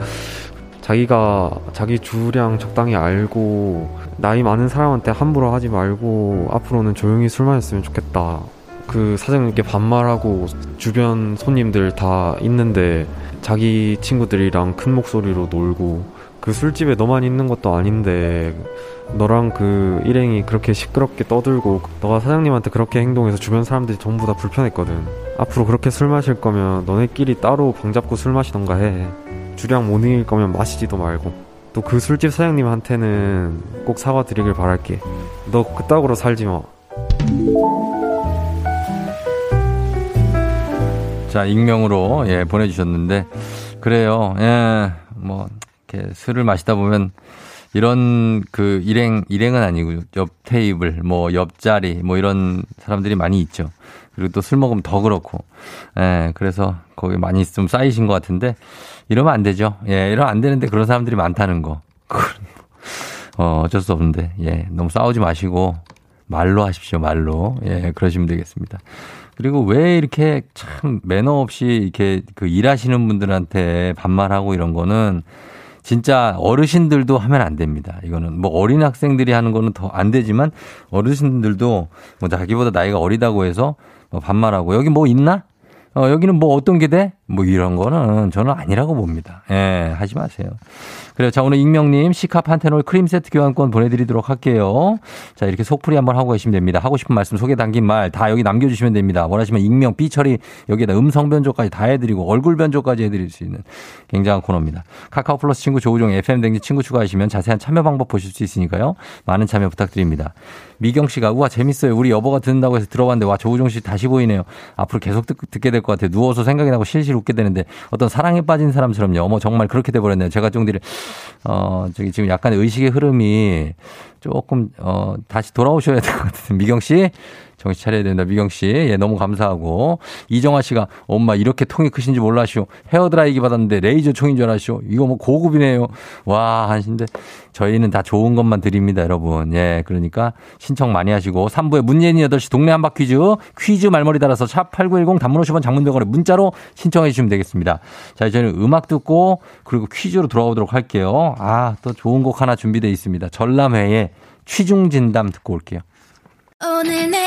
자기가 자기 주량 적당히 알고 나이 많은 사람한테 함부로 하지 말고 앞으로는 조용히 술 마셨으면 좋겠다. 그 사장님께 반말하고 주변 손님들 다 있는데 자기 친구들이랑 큰 목소리로 놀고 그 술집에 너만 있는 것도 아닌데 너랑 그 일행이 그렇게 시끄럽게 떠들고 너가 사장님한테 그렇게 행동해서 주변 사람들이 전부 다 불편했거든. 앞으로 그렇게 술 마실 거면 너네끼리 따로 방 잡고 술 마시던가 해. 주량 못 이길 거면 마시지도 말고. 또 그 술집 사장님한테는 꼭 사과드리길 바랄게. 너 그따구로 살지 마. 자, 익명으로, 예, 보내주셨는데, 그래요. 예, 뭐, 이렇게 술을 마시다 보면, 이런 그 일행, 일행은 아니고, 옆 테이블, 뭐, 옆자리, 뭐, 이런 사람들이 많이 있죠. 그리고 또 술 먹으면 더 그렇고, 예, 그래서 거기 많이 좀 쌓이신 것 같은데, 이러면 안 되죠. 예, 이러면 안 되는데 그런 사람들이 많다는 거. 어, 어쩔 수 없는데, 예, 너무 싸우지 마시고, 말로 하십시오, 말로. 예, 그러시면 되겠습니다. 그리고 왜 이렇게 참 매너 없이 이렇게 그 일하시는 분들한테 반말하고 이런 거는 진짜 어르신들도 하면 안 됩니다. 이거는 뭐 어린 학생들이 하는 거는 더 안 되지만 어르신들도 뭐 자기보다 나이가 어리다고 해서 뭐 반말하고 여기 뭐 있나? 어, 여기는 뭐 어떤 게 돼? 뭐 이런 거는 저는 아니라고 봅니다. 예, 하지 마세요. 그래요. 자, 오늘 익명님 시카 판테놀 크림 세트 교환권 보내드리도록 할게요. 자, 이렇게 속풀이 한번 하고 계시면 됩니다. 하고 싶은 말씀 소개 담긴 말 다 여기 남겨주시면 됩니다. 원하시면 익명, 삐처리 여기에다 음성 변조까지 다 해드리고 얼굴 변조까지 해드릴 수 있는 굉장한 코너입니다. 카카오 플러스 친구 조우종 FM 댕지 친구 추가하시면 자세한 참여 방법 보실 수 있으니까요. 많은 참여 부탁드립니다. 미경 씨가 우와 재밌어요. 우리 여보가 듣는다고 해서 들어봤는데 와 조우종 씨 다시 보이네요. 앞으로 계속 듣, 게 될 것 같아요. 누워서 생각이 나고 실실 웃게 되는데 어떤 사랑에 빠진 사람처럼요. 어머 정말 그렇게 돼버렸네요. 제가 쫑디를 어 저기 지금 약간 의식의 흐름이 조금 어 다시 돌아오셔야 될 것 같아요. 미경 씨 정신 차려야 된다. 미경 씨. 예, 너무 감사하고. 이정아 씨가 엄마 이렇게 통이 크신지 몰라시오. 헤어드라이기 받았는데 레이저 총인 줄 알았시오. 이거 뭐 고급이네요. 와, 하신데 저희는 다 좋은 것만 드립니다, 여러분. 예, 그러니까 신청 많이 하시고 3부에 문예인 8시 동네 한바 퀴즈 퀴즈 말머리 달아서 샵 8910 단문 50원 장문병원에 문자로 신청해 주시면 되겠습니다. 자, 저희는 음악 듣고 그리고 퀴즈로 돌아오도록 할게요. 아, 또 좋은 곡 하나 준비되어 있습니다. 전람회의 취중 진담 듣고 올게요. 오늘 내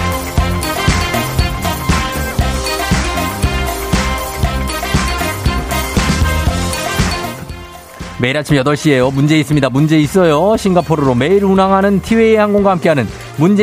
매일 아침 8시에요. 문제 있습니다. 문제 있어요. 싱가포르로 매일 운항하는 티웨이 항공과 함께하는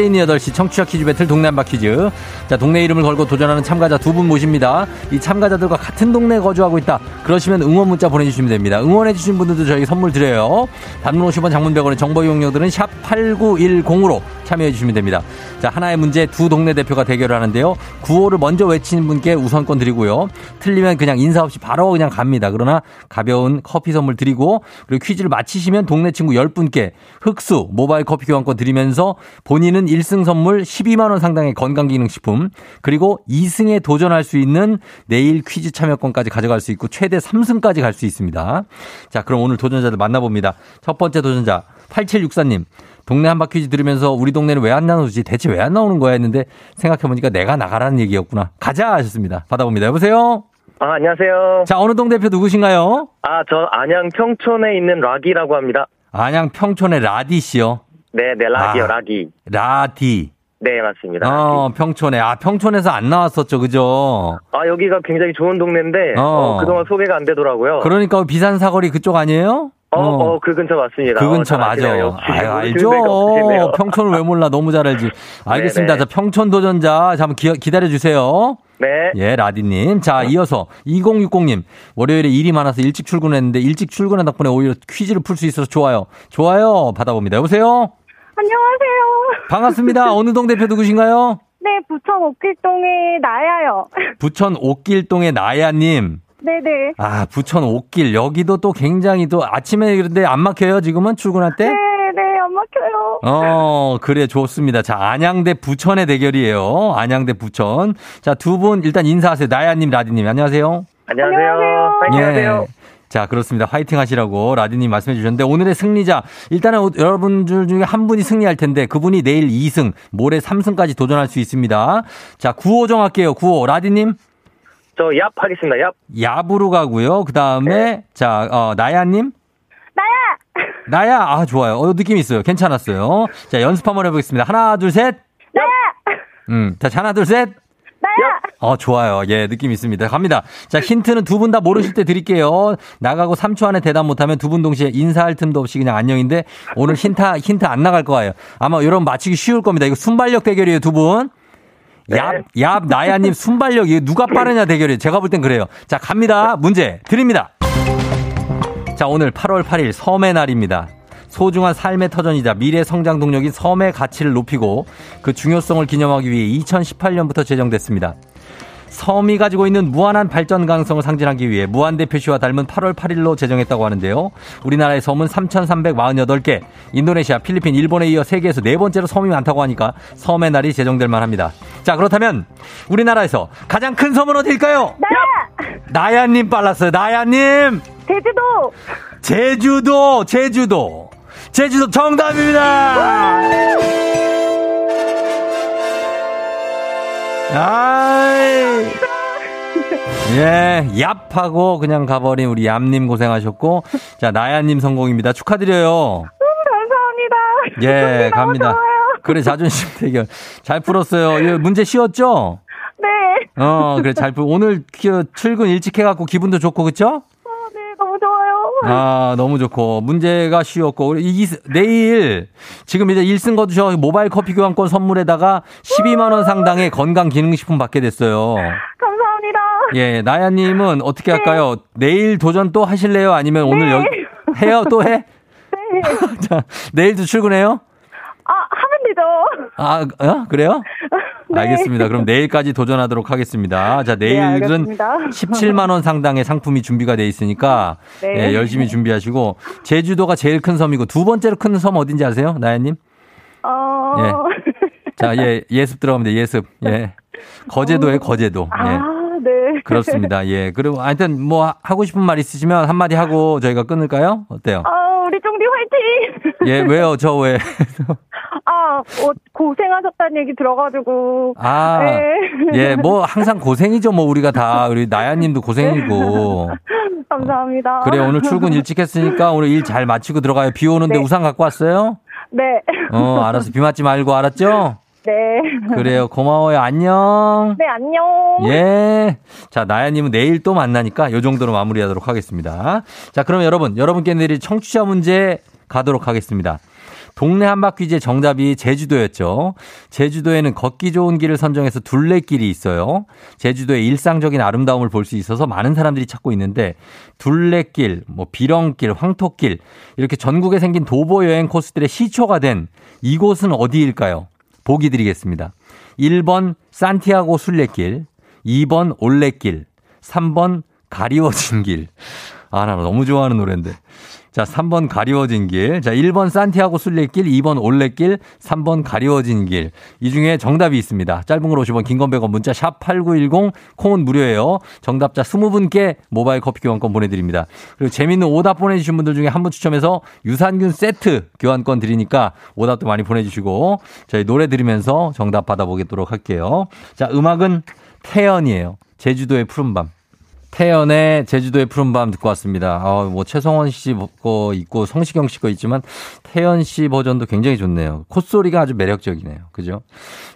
있는 8시 청취자 퀴즈 배틀 동네 한바 퀴즈. 자, 동네 이름을 걸고 도전하는 참가자 두 분 모십니다. 이 참가자들과 같은 동네에 거주하고 있다. 그러시면 응원 문자 보내주시면 됩니다. 응원해주신 분들도 저희 선물 드려요. 단문 50원 장문 100원의 정보 이용료들은 샵 8910으로 참여해주시면 됩니다. 자, 하나의 문제 두 동네 대표가 대결을 하는데요. 구호를 먼저 외치는 분께 우선권 드리고요. 틀리면 그냥 인사 없이 바로 그냥 갑니다. 그러나 가벼운 커피 선물 드리고 그리고 퀴즈를 마치시면 동네 친구 10분께 흑수 모바일 커피 교환권 드리면서 본인은 1승 선물 12만 원 상당의 건강기능식품 그리고 2승에 도전할 수 있는 내일 퀴즈 참여권까지 가져갈 수 있고 최대 3승까지 갈 수 있습니다. 자, 그럼 오늘 도전자들 만나봅니다. 첫 번째 도전자 8764님. 동네 한바 퀴즈 들으면서 우리 동네는 왜 안 나오지? 대체 왜 안 나오는 거야? 했는데 생각해보니까 내가 나가라는 얘기였구나. 가자! 하셨습니다. 받아봅니다. 여보세요? 아, 안녕하세요. 자, 어느 동 대표 누구신가요? 아, 저 안양 평촌에 있는 라기라고 합니다. 안양 평촌의 라디 씨요. 네, 네, 라기요, 아. 라기. 라디. 네, 맞습니다. 어, 평촌에. 아, 평촌에서 안 나왔었죠. 그죠? 아, 여기가 굉장히 좋은 동네인데, 어. 어, 그동안 소개가 안 되더라고요. 그러니까 비산 사거리 그쪽 아니에요? 어, 어, 그 근처 맞습니다. 그 근처 어, 잘 맞아. 아시네요. 아유. 알죠. 평촌을 왜 몰라. 너무 잘 알지. 알겠습니다. 네네. 자, 평촌 도전자. 잠깐 기, 기다려주세요. 네. 예, 라디님. 자, 이어서 2060님. 월요일에 일이 많아서 일찍 출근했는데 일찍 출근한 덕분에 오히려 퀴즈를 풀 수 있어서 좋아요. 좋아요. 받아봅니다. 여보세요? 안녕하세요. 반갑습니다. 어느 동 대표 누구신가요? 네, 부천 옥길동의 나야요. 부천 옥길동의 나야님. 네네. 아, 부천 옥길. 여기도 또 굉장히 또 아침에 그런데 안 막혀요, 지금은 출근할 때? 네, 막혀요. 어, 그래, 좋습니다. 자, 안양대 부천의 대결이에요. 안양대 부천. 자, 두 분 일단 인사하세요. 나야님, 라디님. 안녕하세요. 안녕하세요. 안녕하세요. 예. 자, 그렇습니다. 화이팅 하시라고 라디님 말씀해 주셨는데 오늘의 승리자 일단은 여러분들 중에 한 분이 승리할 텐데 그분이 내일 2승, 모레 3승까지 도전할 수 있습니다. 자, 구호 정할게요. 구호 라디님. 저 얍 하겠습니다. 얍. 야부로 가고요. 그다음에 자, 어, 나야 님. 나야! 아, 좋아요. 어, 느낌 있어요. 괜찮았어요. 자, 연습 한번 해보겠습니다. 하나, 둘, 셋. 나야! 음, 자, 하나, 둘, 셋. 나야! 어, 좋아요. 예, 느낌 있습니다. 갑니다. 자, 힌트는 두 분 다 모르실 때 드릴게요. 나가고 3초 안에 대답 못하면 두 분 동시에 인사할 틈도 없이 그냥 안녕인데 오늘 힌트, 힌트 안 나갈 거예요. 아마 여러분 맞히기 쉬울 겁니다. 이거 순발력 대결이에요, 두 분. 얍, 얍, 나야님 순발력, 이거 누가 빠르냐 대결이에요. 제가 볼 땐 그래요. 자, 갑니다. 문제 드립니다. 자, 오늘 8월 8일 섬의 날입니다. 소중한 삶의 터전이자 미래 성장 동력인 섬의 가치를 높이고 그 중요성을 기념하기 위해 2018년부터 제정됐습니다. 섬이 가지고 있는 무한한 발전 가능성을 상징하기 위해 무한대 표시와 닮은 8월 8일로 제정했다고 하는데요. 우리나라의 섬은 3,348개, 인도네시아, 필리핀, 일본에 이어 세계에서 네 번째로 섬이 많다고 하니까 섬의 날이 제정될 만합니다. 자, 그렇다면 우리나라에서 가장 큰 섬은 어디일까요? 나야! 나야님 빨랐어요. 나야님! 제주도! 제주도, 제주도. 제주도 정답입니다! 아이. 예, 얍하고 그냥 가버린 우리 얌님 고생하셨고, 자, 나야님 성공입니다. 축하드려요. 감사합니다. 예, 너무 갑니다. 그래, 자존심 대결. 잘 풀었어요. 예, 문제 쉬웠죠? 네. 어, 그래, 잘 풀, 오늘 그 출근 일찍 해갖고 기분도 좋고, 그쵸? 네. 아, 너무 좋고. 문제가 쉬웠고. 우리 이, 내일, 지금 이제 1승 거두셔 모바일 커피 교환권 선물에다가 12만원 상당의 건강기능식품 받게 됐어요. 감사합니다. 예, 나야님은 어떻게 할까요? 내일 도전 또 하실래요? 아니면 오늘 여기, 해요? 또 해? 네. 자, 내일도 출근해요? 아, 하면 되죠. 아, 어? 그래요? 네. 알겠습니다. 그럼 내일까지 도전하도록 하겠습니다. 자, 내일은 알겠습니다. 17만 원 상당의 상품이 준비가 돼 있으니까 네. 예, 열심히 준비하시고 제주도가 제일 큰 섬이고 두 번째로 큰 섬 어딘지 아세요? 나야님? 어. 예. 자, 예, 예습 들어갑니다. 예습. 예. 거제도에 거제도. 예. 아, 네. 그렇습니다. 예. 그리고 하여튼 뭐 하고 싶은 말 있으시면 한마디 하고 저희가 끊을까요? 어때요? 아, 우리 쫑디 화이팅! 예, 왜요? 저 왜? 아, 어, 고생하셨다는 얘기 들어가지고. 아, 네. 예, 뭐 항상 고생이죠. 뭐 우리가 다 우리 나야님도 고생이고. 감사합니다. 그래 오늘 출근 일찍 했으니까 오늘 일 잘 마치고 들어가요. 비 오는데 네. 우산 갖고 왔어요? 네. 어, 알았어. 비 맞지 말고 알았죠? 네. 그래요. 고마워요. 안녕. 네, 안녕. 예. 자, 나야님은 내일 또 만나니까 요 정도로 마무리하도록 하겠습니다. 자, 그럼 여러분, 여러분께 내릴 청취자 문제 가도록 하겠습니다. 동네 한바퀴즈의 정답이 제주도였죠. 제주도에는 걷기 좋은 길을 선정해서 둘레길이 있어요. 제주도의 일상적인 아름다움을 볼 수 있어서 많은 사람들이 찾고 있는데 둘레길, 뭐 비렁길, 황토길 이렇게 전국에 생긴 도보 여행 코스들의 시초가 된 이곳은 어디일까요? 보기 드리겠습니다. 1번 산티아고 순례길, 2번 올레길, 3번 가리워진 길. 아, 나 너무 좋아하는 노래인데. 자, 3번 가리워진 길. 자, 1번 산티아고 순례길, 2번 올레길, 3번 가리워진 길. 이 중에 정답이 있습니다. 짧은 걸 50원, 긴 건 100원, 문자 샵 8910, 콩은 무료예요. 정답자 20분께 모바일 커피 교환권 보내드립니다. 그리고 재밌는 오답 보내주신 분들 중에 한 분 추첨해서 유산균 세트 교환권 드리니까 오답도 많이 보내주시고 저희 노래 들으면서 정답 받아보도록 할게요. 자, 음악은 태연이에요. 제주도의 푸른밤. 태연의 제주도의 푸른밤 듣고 왔습니다. 아, 뭐 최성원 씨 거 있고 성시경 씨 거 있지만 태연 씨 버전도 굉장히 좋네요. 콧소리가 아주 매력적이네요. 그죠?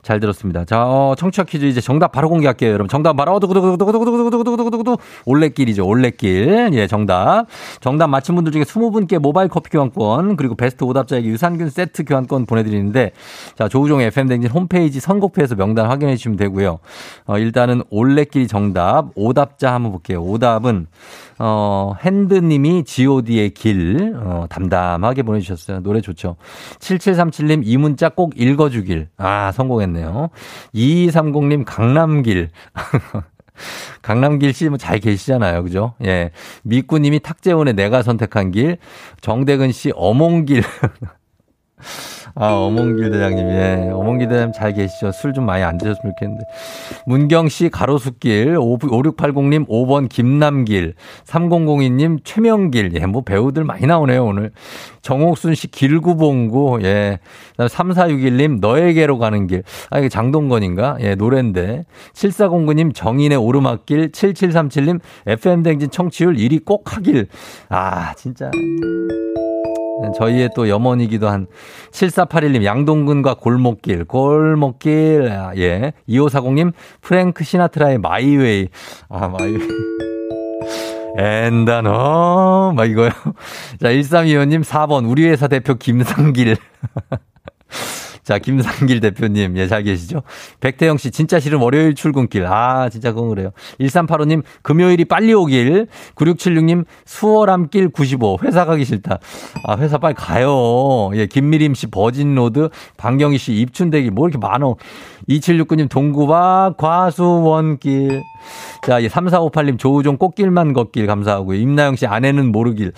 잘 들었습니다. 자, 어, 청취자 퀴즈 이제 정답 바로 공개할게요. 여러분 정답 바로 두구두구두구두구두구두구두구두구두구 올레길이죠. 올레길. 예, 정답. 정답 맞힌 분들 중에 20분께 모바일 커피 교환권 그리고 베스트 오답자에게 유산균 세트 교환권 보내 드리는데 자, 조우종 FM 댕진 홈페이지 선곡표에서 명단 확인해 주시면 되고요. 어, 일단은 올레길 정답 오답자 한번 볼게요. 오답은 어, 핸드님이 god의 길, 어, 담담하게 보내주셨어요. 노래 좋죠. 7737님, 이 문자 꼭 읽어주길. 아, 성공했네요. 2230님, 강남길. 강남길 씨 뭐 잘 계시잖아요. 그죠? 예. 미꾸님이 탁재훈의 내가 선택한 길. 정대근 씨, 어몽길. 아, 어몽길 대장님, 예. 어몽길 대장님 잘 계시죠? 술 좀 많이 안 드셨으면 좋겠는데. 문경 씨, 가로수길. 5680님, 5번 김남길. 3002님, 최명길. 예, 뭐 배우들 많이 나오네요, 오늘. 정옥순 씨, 길구봉구. 예. 그다음 3461님, 너에게로 가는 길. 아, 이게 장동건인가? 예, 노랜데. 7409님, 정인의 오르막길. 7737님, FM대행진 청취율 1위 꼭 하길. 아, 진짜. 저희의 또 염원이기도 한 7481님 양동근과 골목길 골목길. 아, 예. 2540님 프랭크 시나트라의 My Way. 아 My Way. And now 막 이거요. 자 1325님 4번 우리 회사 대표 김상길 자, 김상길 대표님, 예, 잘 계시죠? 백태영 씨, 진짜 싫은 월요일 출근길. 아, 진짜 그건 그래요. 1385님, 금요일이 빨리 오길. 9676님, 수월함길 95. 회사 가기 싫다. 아, 회사 빨리 가요. 예, 김미림 씨, 버진로드. 방경희 씨, 입춘대길. 뭐 이렇게 많어. 2769님, 동구밖 과수원길. 자, 예, 3458님, 조우종 꽃길만 걷길. 감사하고요. 임나영 씨, 아내는 모르길.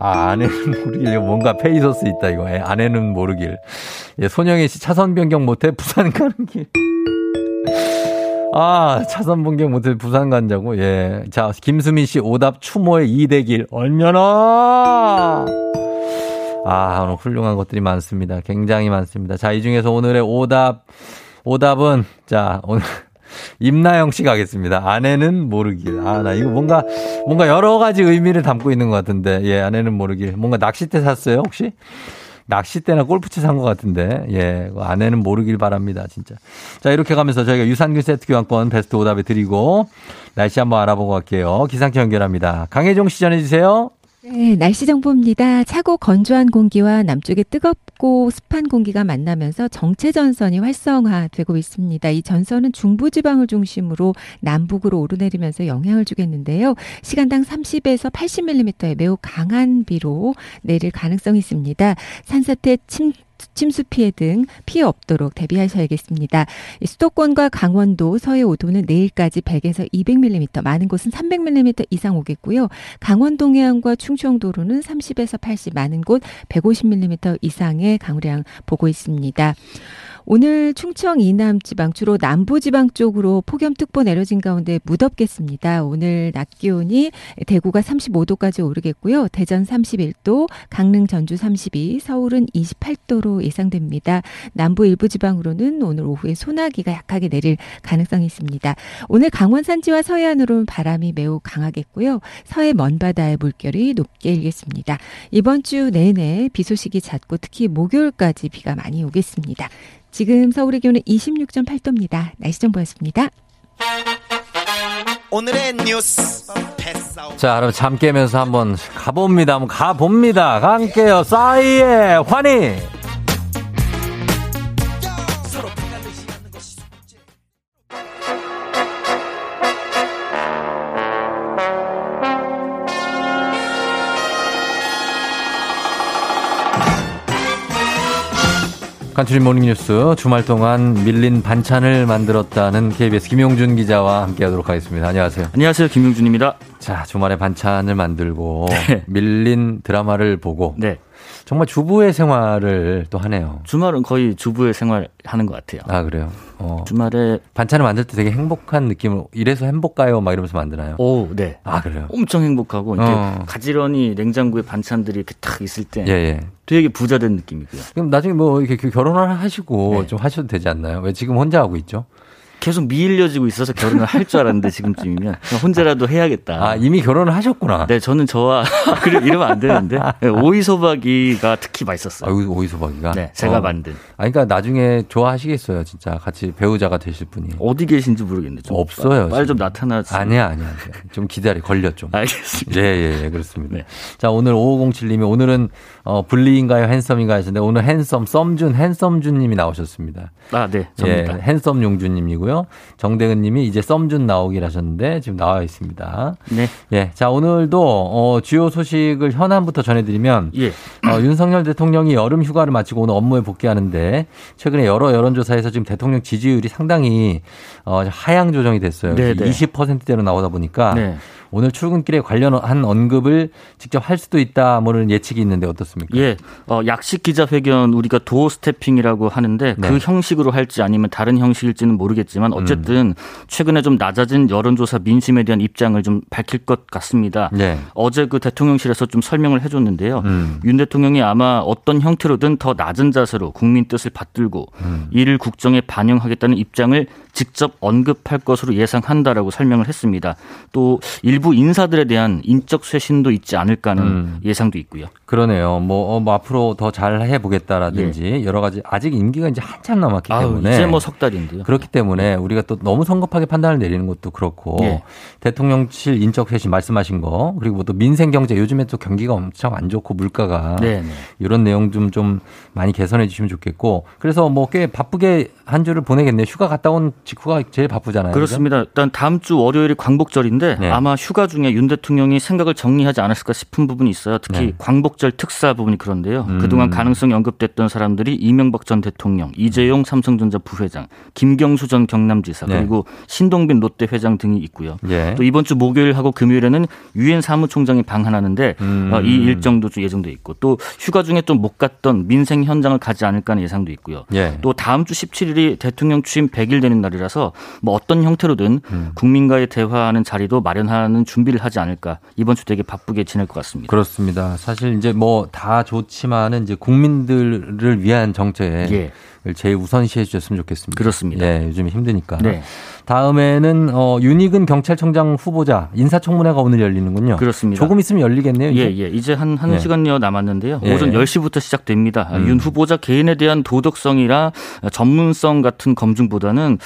아, 아내는 모르길. 뭔가 페이소스 있다, 이거. 예, 아내는 모르길. 예, 손영애 씨 차선 변경 못해 부산 가는 길. 아, 차선 변경 못해 부산 간다고? 예. 자, 김수민 씨 오답 추모의 이대길. 얼마나! 아, 오늘 훌륭한 것들이 많습니다. 굉장히 많습니다. 자, 이 중에서 오늘의 오답, 오답은, 자, 오늘. 임나영 씨 가겠습니다. 아내는 모르길. 아, 나 이거 뭔가, 뭔가 여러 가지 의미를 담고 있는 것 같은데, 예, 아내는 모르길. 뭔가 낚싯대 샀어요, 혹시? 낚싯대나 골프채 산 것 같은데, 예, 아내는 모르길 바랍니다, 진짜. 자, 이렇게 가면서 저희가 유산균 세트 교환권 베스트 오답에 드리고, 날씨 한번 알아보고 갈게요. 기상청 연결합니다. 강혜종 씨 전해주세요. 네, 날씨 정보입니다. 차고 건조한 공기와 남쪽의 뜨겁고 습한 공기가 만나면서 정체 전선이 활성화되고 있습니다. 이 전선은 중부 지방을 중심으로 남북으로 오르내리면서 영향을 주겠는데요. 시간당 30에서 80mm의 매우 강한 비로 내릴 가능성이 있습니다. 산사태 침 침수 피해 등 피해 없도록 대비하셔야겠습니다. 수도권과 강원도, 서해 5도는 내일까지 100에서 200mm, 많은 곳은 300mm 이상 오겠고요. 강원 동해안과 충청도로는 30에서 80, 많은 곳 150mm 이상의 강우량 보고 있습니다. 오늘 충청 이남 지방 주로 남부 지방 쪽으로 폭염특보 내려진 가운데 무덥겠습니다. 오늘 낮 기온이 대구가 35도까지 오르겠고요. 대전 31도, 강릉 전주 32, 서울은 28도로 예상됩니다. 남부 일부 지방으로는 오늘 오후에 소나기가 약하게 내릴 가능성이 있습니다. 오늘 강원 산지와 서해안으로는 바람이 매우 강하겠고요. 서해 먼바다의 물결이 높게 일겠습니다. 이번 주 내내 비 소식이 잦고 특히 목요일까지 비가 많이 오겠습니다. 지금 서울의 기온은 26.8도입니다. 날씨 정보였습니다. 오늘의 뉴스 자, 그럼 잠 깨면서 한번 가봅니다. 한번 가봅니다. 함께요. 싸이의 환희. 간추린 모닝뉴스 주말 동안 밀린 반찬을 만들었다는 KBS 김용준 기자와 함께하도록 하겠습니다. 안녕하세요. 안녕하세요, 김용준입니다. 자, 주말에 반찬을 만들고 밀린 드라마를 보고 네. 정말 주부의 생활을 또 하네요. 주말은 거의 주부의 생활 하는 것 같아요. 아 그래요. 어. 주말에 반찬을 만들 때 되게 행복한 느낌으로 이래서 행복가요 막 이러면서 만드나요? 오, 네. 아 그래요. 엄청 행복하고 이렇게 어. 가지런히 냉장고에 반찬들이 이렇게 탁 있을 때 예, 예. 되게 부자 된 느낌이고요. 그럼 나중에 뭐 이렇게 결혼을 하시고 네. 좀 하셔도 되지 않나요? 왜 지금 혼자 하고 있죠? 계속 미일려지고 있어서 결혼을 할 줄 알았는데 지금쯤이면 혼자라도 해야겠다. 아 이미 결혼을 하셨구나. 네, 저는 저와 그래 이러면 안 되는데 네, 오이소박이가 특히 맛있었어요. 아, 오이소박이가. 네, 제가 어. 만든. 아 그러니까 나중에 좋아하시겠어요, 진짜 같이 배우자가 되실 분이. 어디 계신지 모르겠는데 좀 없어요. 빨리 좀 지금. 나타나주세요. 아니야, 아니야. 아니야. 좀 기다려, 걸려 좀. 알겠습니다. 예, 예, 예, 그렇습니다. 네. 자, 오늘 5507님이 오늘은 어, 분리인가요, 핸섬인가요 하셨는데 오늘 핸섬, 썸준, 핸섬준님이 나오셨습니다. 아, 네, 예, 접니다. 핸섬 용준님이고요. 정대근님이 이제 썸준 나오길 하셨는데 지금 나와 있습니다. 네. 예, 자 오늘도 어, 주요 소식을 현안부터 전해드리면 예. 어, 윤석열 대통령이 여름 휴가를 마치고 오늘 업무에 복귀하는데 최근에 여러 여론조사에서 지금 대통령 지지율이 상당히 어, 하향 조정이 됐어요. 네, 네. 20%대로 나오다 보니까 네. 오늘 출근길에 관련한 언급을 직접 할 수도 있다 뭐는 예측이 있는데 어떻습니까? 예, 어, 약식 기자회견 우리가 도어 스태핑이라고 하는데 네. 그 형식으로 할지 아니면 다른 형식일지는 모르겠지만 어쨌든 최근에 좀 낮아진 여론조사 민심에 대한 입장을 좀 밝힐 것 같습니다. 네. 어제 그 대통령실에서 좀 설명을 해줬는데요. 음. 윤 대통령이 아마 어떤 형태로든 더 낮은 자세로 국민 뜻을 받들고 음. 이를 국정에 반영하겠다는 입장을 직접 언급할 것으로 예상한다라고 설명을 했습니다. 또 일부 인사들에 대한 인적 쇄신도 있지 않을까 하는 음. 예상도 있고요. 그러네요. 뭐, 어, 뭐 앞으로 더 잘 해보겠다라든지 여러 가지 아직 임기가 이제 한참 남았기 예. 아유, 때문에 이제 뭐 석 달인데요. 그렇기 때문에 우리가 또 너무 성급하게 판단을 내리는 것도 그렇고 예. 대통령실 인적 쇄신 말씀하신 거 그리고 뭐 또 민생 경제 요즘에 또 경기가 엄청 안 좋고 물가가 네, 네. 이런 내용 좀좀 많이 개선해 주시면 좋겠고 그래서 뭐 꽤 바쁘게 한 주를 보내겠네요. 휴가 갔다 온 직후가 제일 바쁘잖아요. 그렇습니다. 일단 다음 주 월요일이 광복절인데 네. 아마 휴가 중에 윤 대통령이 생각을 정리하지 않았을까 싶은 부분이 있어요. 특히 네. 광복 절 특사 부분이 그런데요. 음. 그동안 가능성이 언급됐던 사람들이 이명박 전 대통령, 이재용 삼성전자 부회장, 김경수 전 경남지사 네. 그리고 신동빈 롯데 회장 등이 있고요. 예. 또 이번 주 목요일하고 금요일에는 유엔 사무총장이 방한하는데 음. 어, 이 일정도 좀 예정돼 있고 또 휴가 중에 좀 못 갔던 민생 현장을 가지 않을까 하는 예상도 있고요. 예. 또 다음 주 17일이 대통령 취임 100일 되는 날이라서 뭐 어떤 형태로든 음. 국민과의 대화하는 자리도 마련하는 준비를 하지 않을까 이번 주 되게 바쁘게 지낼 것 같습니다. 그렇습니다. 사실 이제 뭐 다 좋지만은 이제 국민들을 위한 정책을 예. 제일 우선시해 주셨으면 좋겠습니다. 그렇습니다. 예, 요즘 힘드니까. 네. 다음에는 어 윤희근 경찰청장 후보자 인사청문회가 오늘 열리는군요. 그렇습니다. 조금 있으면 열리겠네요. 예, 이제? 예. 이제 한, 한 예. 시간여 남았는데요. 예. 오전 10시부터 시작됩니다. 음. 윤 후보자 개인에 대한 도덕성이나 전문성 같은 검증보다는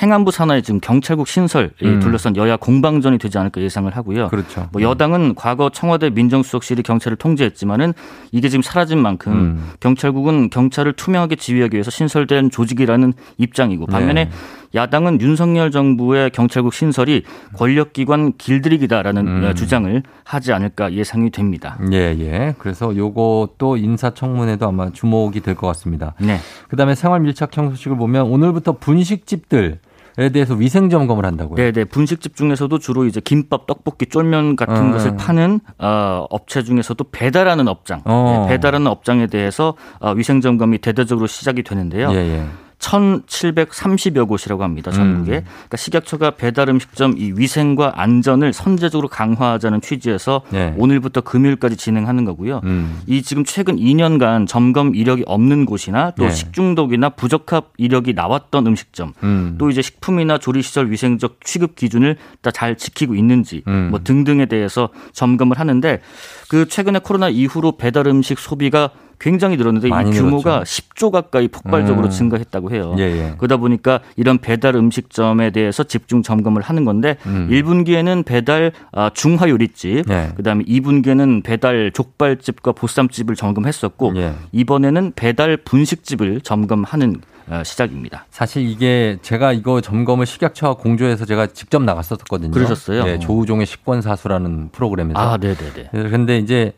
행안부 산하의 지금 경찰국 신설에 음. 둘러싼 여야 공방전이 되지 않을까 예상을 하고요. 그렇죠. 뭐 여당은 과거 청와대 민정수석실이 경찰을 통제했지만은 이게 지금 사라진 만큼 음. 경찰국은 경찰을 투명하게 지휘하기 위해서 신설된 조직이라는 입장이고 반면에 네. 야당은 윤석열 정부의 경찰국 신설이 권력기관 길들이기다라는 음. 주장을 하지 않을까 예상이 됩니다. 예, 예. 그래서 요것도 인사청문회도 아마 주목이 될 것 같습니다. 네. 그 다음에 생활 밀착형 소식을 보면 오늘부터 분식집들 에 대해서 위생 점검을 한다고요. 네, 네. 분식집 중에서도 주로 이제 김밥, 떡볶이, 쫄면 같은 어. 것을 파는 어, 업체 중에서도 배달하는 업장, 어. 네, 배달하는 업장에 대해서 어, 위생 점검이 대대적으로 시작이 되는데요. 예, 예. 1,730여 곳이라고 합니다. 전국에. 음. 그러니까 식약처가 배달 음식점 이 위생과 안전을 선제적으로 강화하자는 취지에서 네. 오늘부터 금요일까지 진행하는 거고요. 음. 이 지금 최근 2년간 점검 이력이 없는 곳이나 또 네. 식중독이나 부적합 이력이 나왔던 음식점 음. 또 이제 식품이나 조리 시설 위생적 취급 기준을 다 잘 지키고 있는지 음. 뭐 등등에 대해서 점검을 하는데 그 최근에 코로나 이후로 배달 음식 소비가 굉장히 늘었는데 이 규모가 늘었죠. 10조 가까이 폭발적으로 음. 증가했다고 해요. 예, 예. 그러다 보니까 이런 배달 음식점에 대해서 집중 점검을 하는 건데 음. 1분기에는 배달 아, 중화 요리집, 네. 그다음에 2분기에는 배달 족발집과 보쌈집을 점검했었고 예. 이번에는 배달 분식집을 점검하는 어, 시작입니다. 사실 이게 제가 이거 점검을 식약처와 공조해서 제가 직접 나갔었거든요. 그러셨어요? 예, 조우종의 식권 사수라는 프로그램에서. 아, 네, 네, 네. 그런데 이제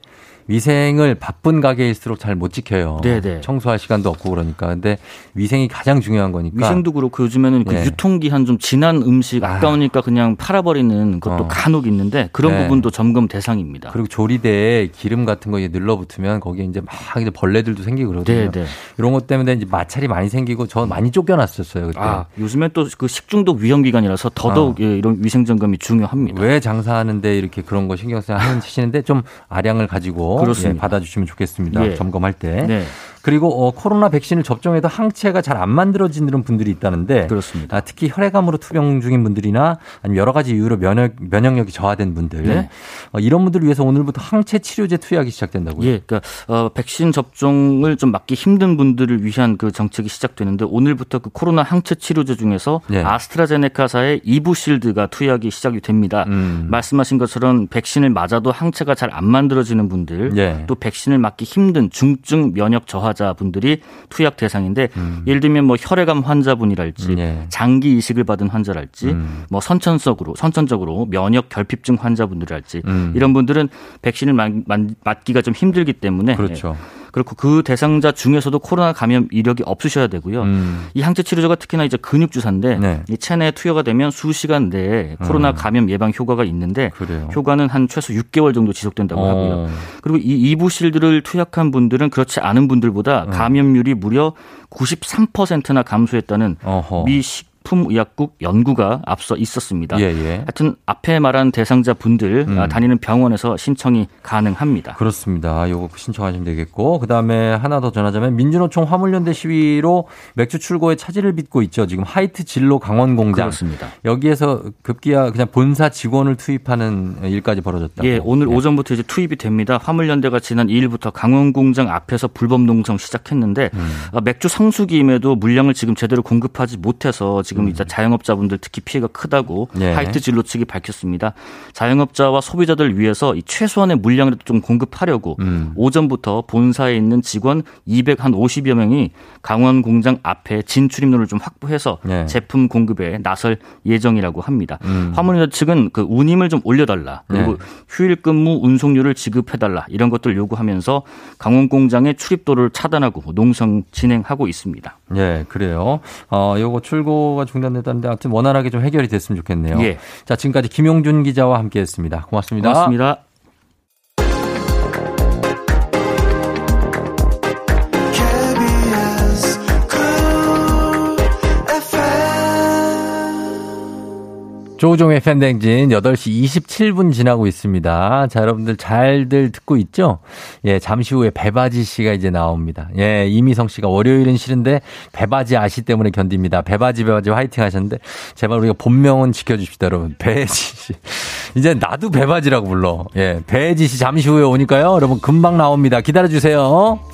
위생을 바쁜 가게일수록 잘 못 지켜요. 네네. 청소할 시간도 없고 그러니까. 근데 위생이 가장 중요한 거니까. 위생도 그렇고 요즘에는 그 예. 유통기한 좀 지난 음식 아까우니까 그냥 팔아버리는 것도 어. 간혹 있는데 그런 네. 부분도 점검 대상입니다. 그리고 조리대에 기름 같은 거 이제 늘러붙으면 거기에 이제 막 이제 벌레들도 생기고 그러거든요. 네, 네. 이런 것 때문에 이제 마찰이 많이 생기고 저 많이 쫓겨났었어요. 그때. 아, 요즘엔 또그 식중독 위험 기간이라서 더더욱 예, 이런 위생 점검이 중요합니다. 왜 장사하는데 이렇게 그런 거 신경 쓰 하시는데 좀 아량을 가지고 그렇습니다. 예, 받아주시면 좋겠습니다. 예. 점검할 때. 네. 그리고 어, 코로나 백신을 접종해도 항체가 잘 안 만들어지는 분들이 있다는데 그렇습니다. 아, 특히 혈액암으로 투병 중인 분들이나 아니면 여러 가지 이유로 면역 면역력이 저하된 분들 네. 어, 이런 분들을 위해서 오늘부터 항체 치료제 투약이 시작된다고요. 예, 그러니까 어, 백신 접종을 좀 맞기 힘든 분들을 위한 그 정책이 시작되는데 오늘부터 그 코로나 항체 치료제 중에서 예. 아스트라제네카사의 이부실드가 투약이 시작이 됩니다. 음. 말씀하신 것처럼 백신을 맞아도 항체가 잘 안 만들어지는 분들, 예. 또 백신을 맞기 힘든 중증 면역 저하 자 분들이 투약 대상인데 예를 들면 뭐 혈액암 환자분이랄지 음. 예. 장기 이식을 받은 환자랄지 음. 뭐 선천적으로 선천적으로 면역 결핍증 환자분들이랄지 음. 이런 분들은 백신을 맞, 기가 좀 힘들기 때문에 그렇죠. 예. 그렇고 그 대상자 중에서도 코로나 감염 이력이 없으셔야 되고요. 음. 이 항체 치료제가 특히나 이제 근육 주사인데 네. 이 체내에 투여가 되면 수시간 내에 코로나 음. 감염 예방 효과가 있는데 그래요. 효과는 한 최소 6개월 정도 지속된다고 어. 하고요. 그리고 이 이부실드를 투약한 분들은 그렇지 않은 음. 분들보다 감염률이 무려 93%나 감소했다는 어허. 미 식 품의약국 연구가 앞서 있었습니다. 예, 예. 하여튼 앞에 말한 대상자 분들 음. 아, 다니는 병원에서 신청이 가능합니다. 그렇습니다. 요거 신청하시면 되겠고 그다음에 하나 더 전하자면 민주노총 화물연대 시위로 맥주 출고에 차질을 빚고 있죠. 지금 하이트 진로 강원 공장 그렇습니다. 여기에서 급기야 그냥 본사 직원을 투입하는 일까지 벌어졌다고. 예, 오늘 오전부터 이제 투입이 됩니다. 화물연대가 지난 2일부터 강원 공장 앞에서 불법 농성 시작했는데 음. 어, 맥주 성수기임에도 물량을 지금 제대로 공급하지 못해서 지금 이제 자영업자분들 특히 피해가 크다고 음. 예. 하이트 진로 측이 밝혔습니다. 자영업자와 소비자들 위해서 이 최소한의 물량을 좀 공급하려고 음. 오전부터 본사에 있는 직원 250여 명이 강원 공장 앞에 진출입로를 좀 확보해서 예. 제품 공급에 나설 예정이라고 합니다. 음. 화물연대 측은 그 운임을 좀 올려달라 그리고 네. 휴일 근무 운송료를 지급해달라 이런 것들 요구하면서 강원 공장의 출입도를 차단하고 농성 진행하고 있습니다. 예, 그래요. 어, 요거 출고가 중단됐다는데 아무튼 원활하게 좀 해결이 됐으면 좋겠네요. 예. 자, 지금까지 김용준 기자와 함께 했습니다. 고맙습니다. 고맙습니다. 조우종의 팬댕진 8시 27분 지나고 있습니다. 자, 여러분들 잘들 듣고 있죠? 예, 잠시 후에 배바지 씨가 이제 나옵니다. 예, 이미성 씨가 월요일은 싫은데 배바지 아시 때문에 견딥니다. 배바지 배바지 화이팅 하셨는데 제발 우리가 본명은 지켜주십시다, 여러분. 배지 씨. 이제 나도 배바지라고 불러. 예, 배지 씨 잠시 후에 오니까요. 여러분 금방 나옵니다. 기다려주세요.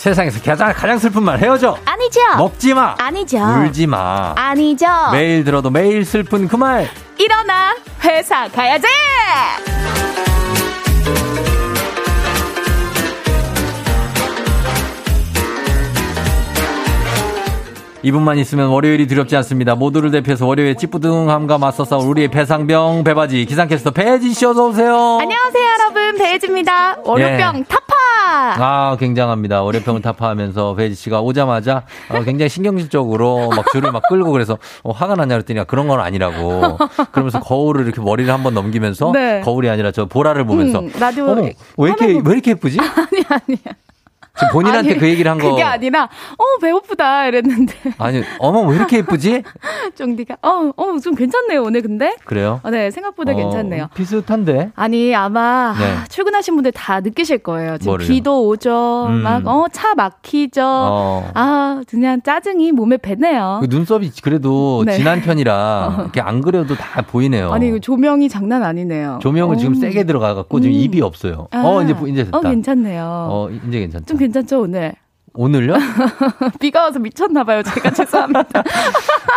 세상에서 가장, 가장 슬픈 말 헤어져. 아니죠. 먹지 마. 아니죠. 울지 마. 아니죠. 매일 들어도 매일 슬픈 그 말. 일어나. 회사 가야지. 이분만 있으면 월요일이 두렵지 않습니다. 모두를 대표해서 월요일 찌뿌둥함과 맞서 싸울 우리의 배상병 배바지 기상캐스터 배지 씨 어서 오세요. 안녕하세요, 여러분. 배혜지입니다. 월요병 예. 타파. 아, 굉장합니다. 월요병을 타파하면서 배지 씨가 오자마자 어, 굉장히 신경질적으로 막 줄을 막 끌고 그래서 어, 화가 났냐 그랬더니 그런 건 아니라고. 그러면서 거울을 이렇게 머리를 한번 넘기면서 네. 거울이 아니라 저 보라를 보면서 음, 라디오 어머, 왜 이렇게 왜 이렇게 예쁘지? 아니 아니야. 지금 본인한테 아니, 그 얘기를 한 거. 그게 아니라 어 배고프다 이랬는데 아니, 어머 왜 이렇게 예쁘지? 쫑디가 어 어 좀 괜찮네요 오늘 근데. 그래요? 어, 네 생각보다 어, 괜찮네요. 비슷한데. 아니 아마 네. 아, 출근하신 분들 다 느끼실 거예요. 지금 뭐를요? 비도 오죠. 음. 막 어 차 막히죠. 어. 아 그냥 짜증이 몸에 배네요. 그 눈썹이 그래도 네. 진한 편이라 이렇게 안 그려도 다 보이네요. 아니 이거 조명이 장난 아니네요. 조명을 어. 지금 세게 들어가갖고 지금 음. 입이 없어요. 아. 어 이제 보- 이제 됐다. 어 괜찮네요. 어, 이제 괜찮다. 좀 괜찮 죠 오늘? 오늘요? 비가 와서 미쳤나 봐요. 제가 죄송합니다.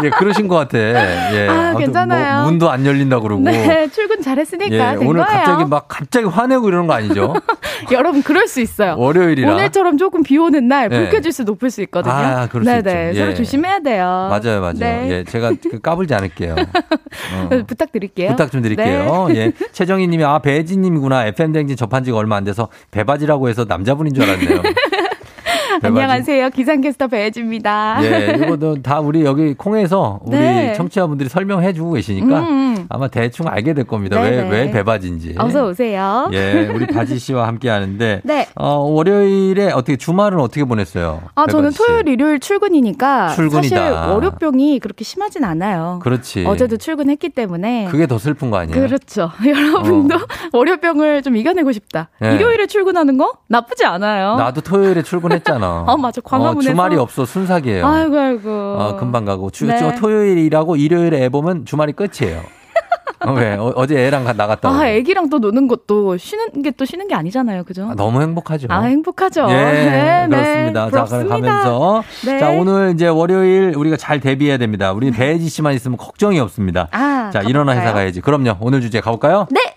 예, 그러신 것 같아. 예. 아, 아무튼 괜찮아요. 뭐 문도 안 열린다 그러고. 네, 출근 잘했으니까 예, 된 오늘 거예요. 갑자기 막 갑자기 화내고 이러는 거 아니죠? 여러분 그럴 수 있어요. 월요일이라. 오늘처럼 조금 비 오는 날 네. 불쾌지수 높을 수 있거든요. 아, 그럴 수 네네, 있죠. 서로 예. 조심해야 돼요. 맞아요, 맞아요. 네. 예, 제가 그 까불지 않을게요. 어. 부탁드릴게요. 부탁 좀 드릴게요. 네. 예. 최정희 님이, 아, 배지 님이구나. FM댕진 접한 지가 얼마 안 돼서 배바지라고 해서 남자분인 줄 알았네요. 안녕하세요. 기상캐스터 배혜지입니다. 예, 이거도 다 우리 여기 콩에서 우리 네. 청취자분들이 설명해 주고 계시니까 음, 음. 아마 대충 알게 될 겁니다. 왜, 네네. 왜 배바지인지. 어서 오세요. 예, 우리 바지 씨와 함께 하는데. 네. 어, 월요일에 어떻게, 주말은 어떻게 보냈어요? 아, 저는? 토요일, 일요일 출근이니까 출근이다. 사실 월요병이 그렇게 심하진 않아요. 그렇지. 어제도 출근했기 때문에. 그게 더 슬픈 거 아니에요? 그렇죠. 여러분도 월요병을 좀 이겨내고 싶다. 네. 일요일에 출근하는 거 나쁘지 않아요. 나도 토요일에 출근했잖아. 어, 맞아. 광화문에서. 주말이 없어. 순삭이에요. 아이고 아이고. 어, 금방 가고. 주, 네. 저 토요일에 일하고 일요일에 애 보면 주말이 끝이에요. 어, 왜? 어, 제 애랑 가- 나갔다 오고. 아, 애기랑 또 노는 것도 쉬는 게 또 쉬는 게 아니잖아요. 그죠? 아, 너무 행복하죠. 아, 행복하죠. 예, 네, 그렇습니다. 네, 자, 부럽습니다. 가면서. 네. 자, 오늘 이제 월요일 우리가 잘 대비해야 됩니다. 우리 배지 씨만 있으면 걱정이 없습니다. 아, 자, 일어나 가볼까요? 회사 가야지. 그럼요. 오늘 주제 가볼까요? 네.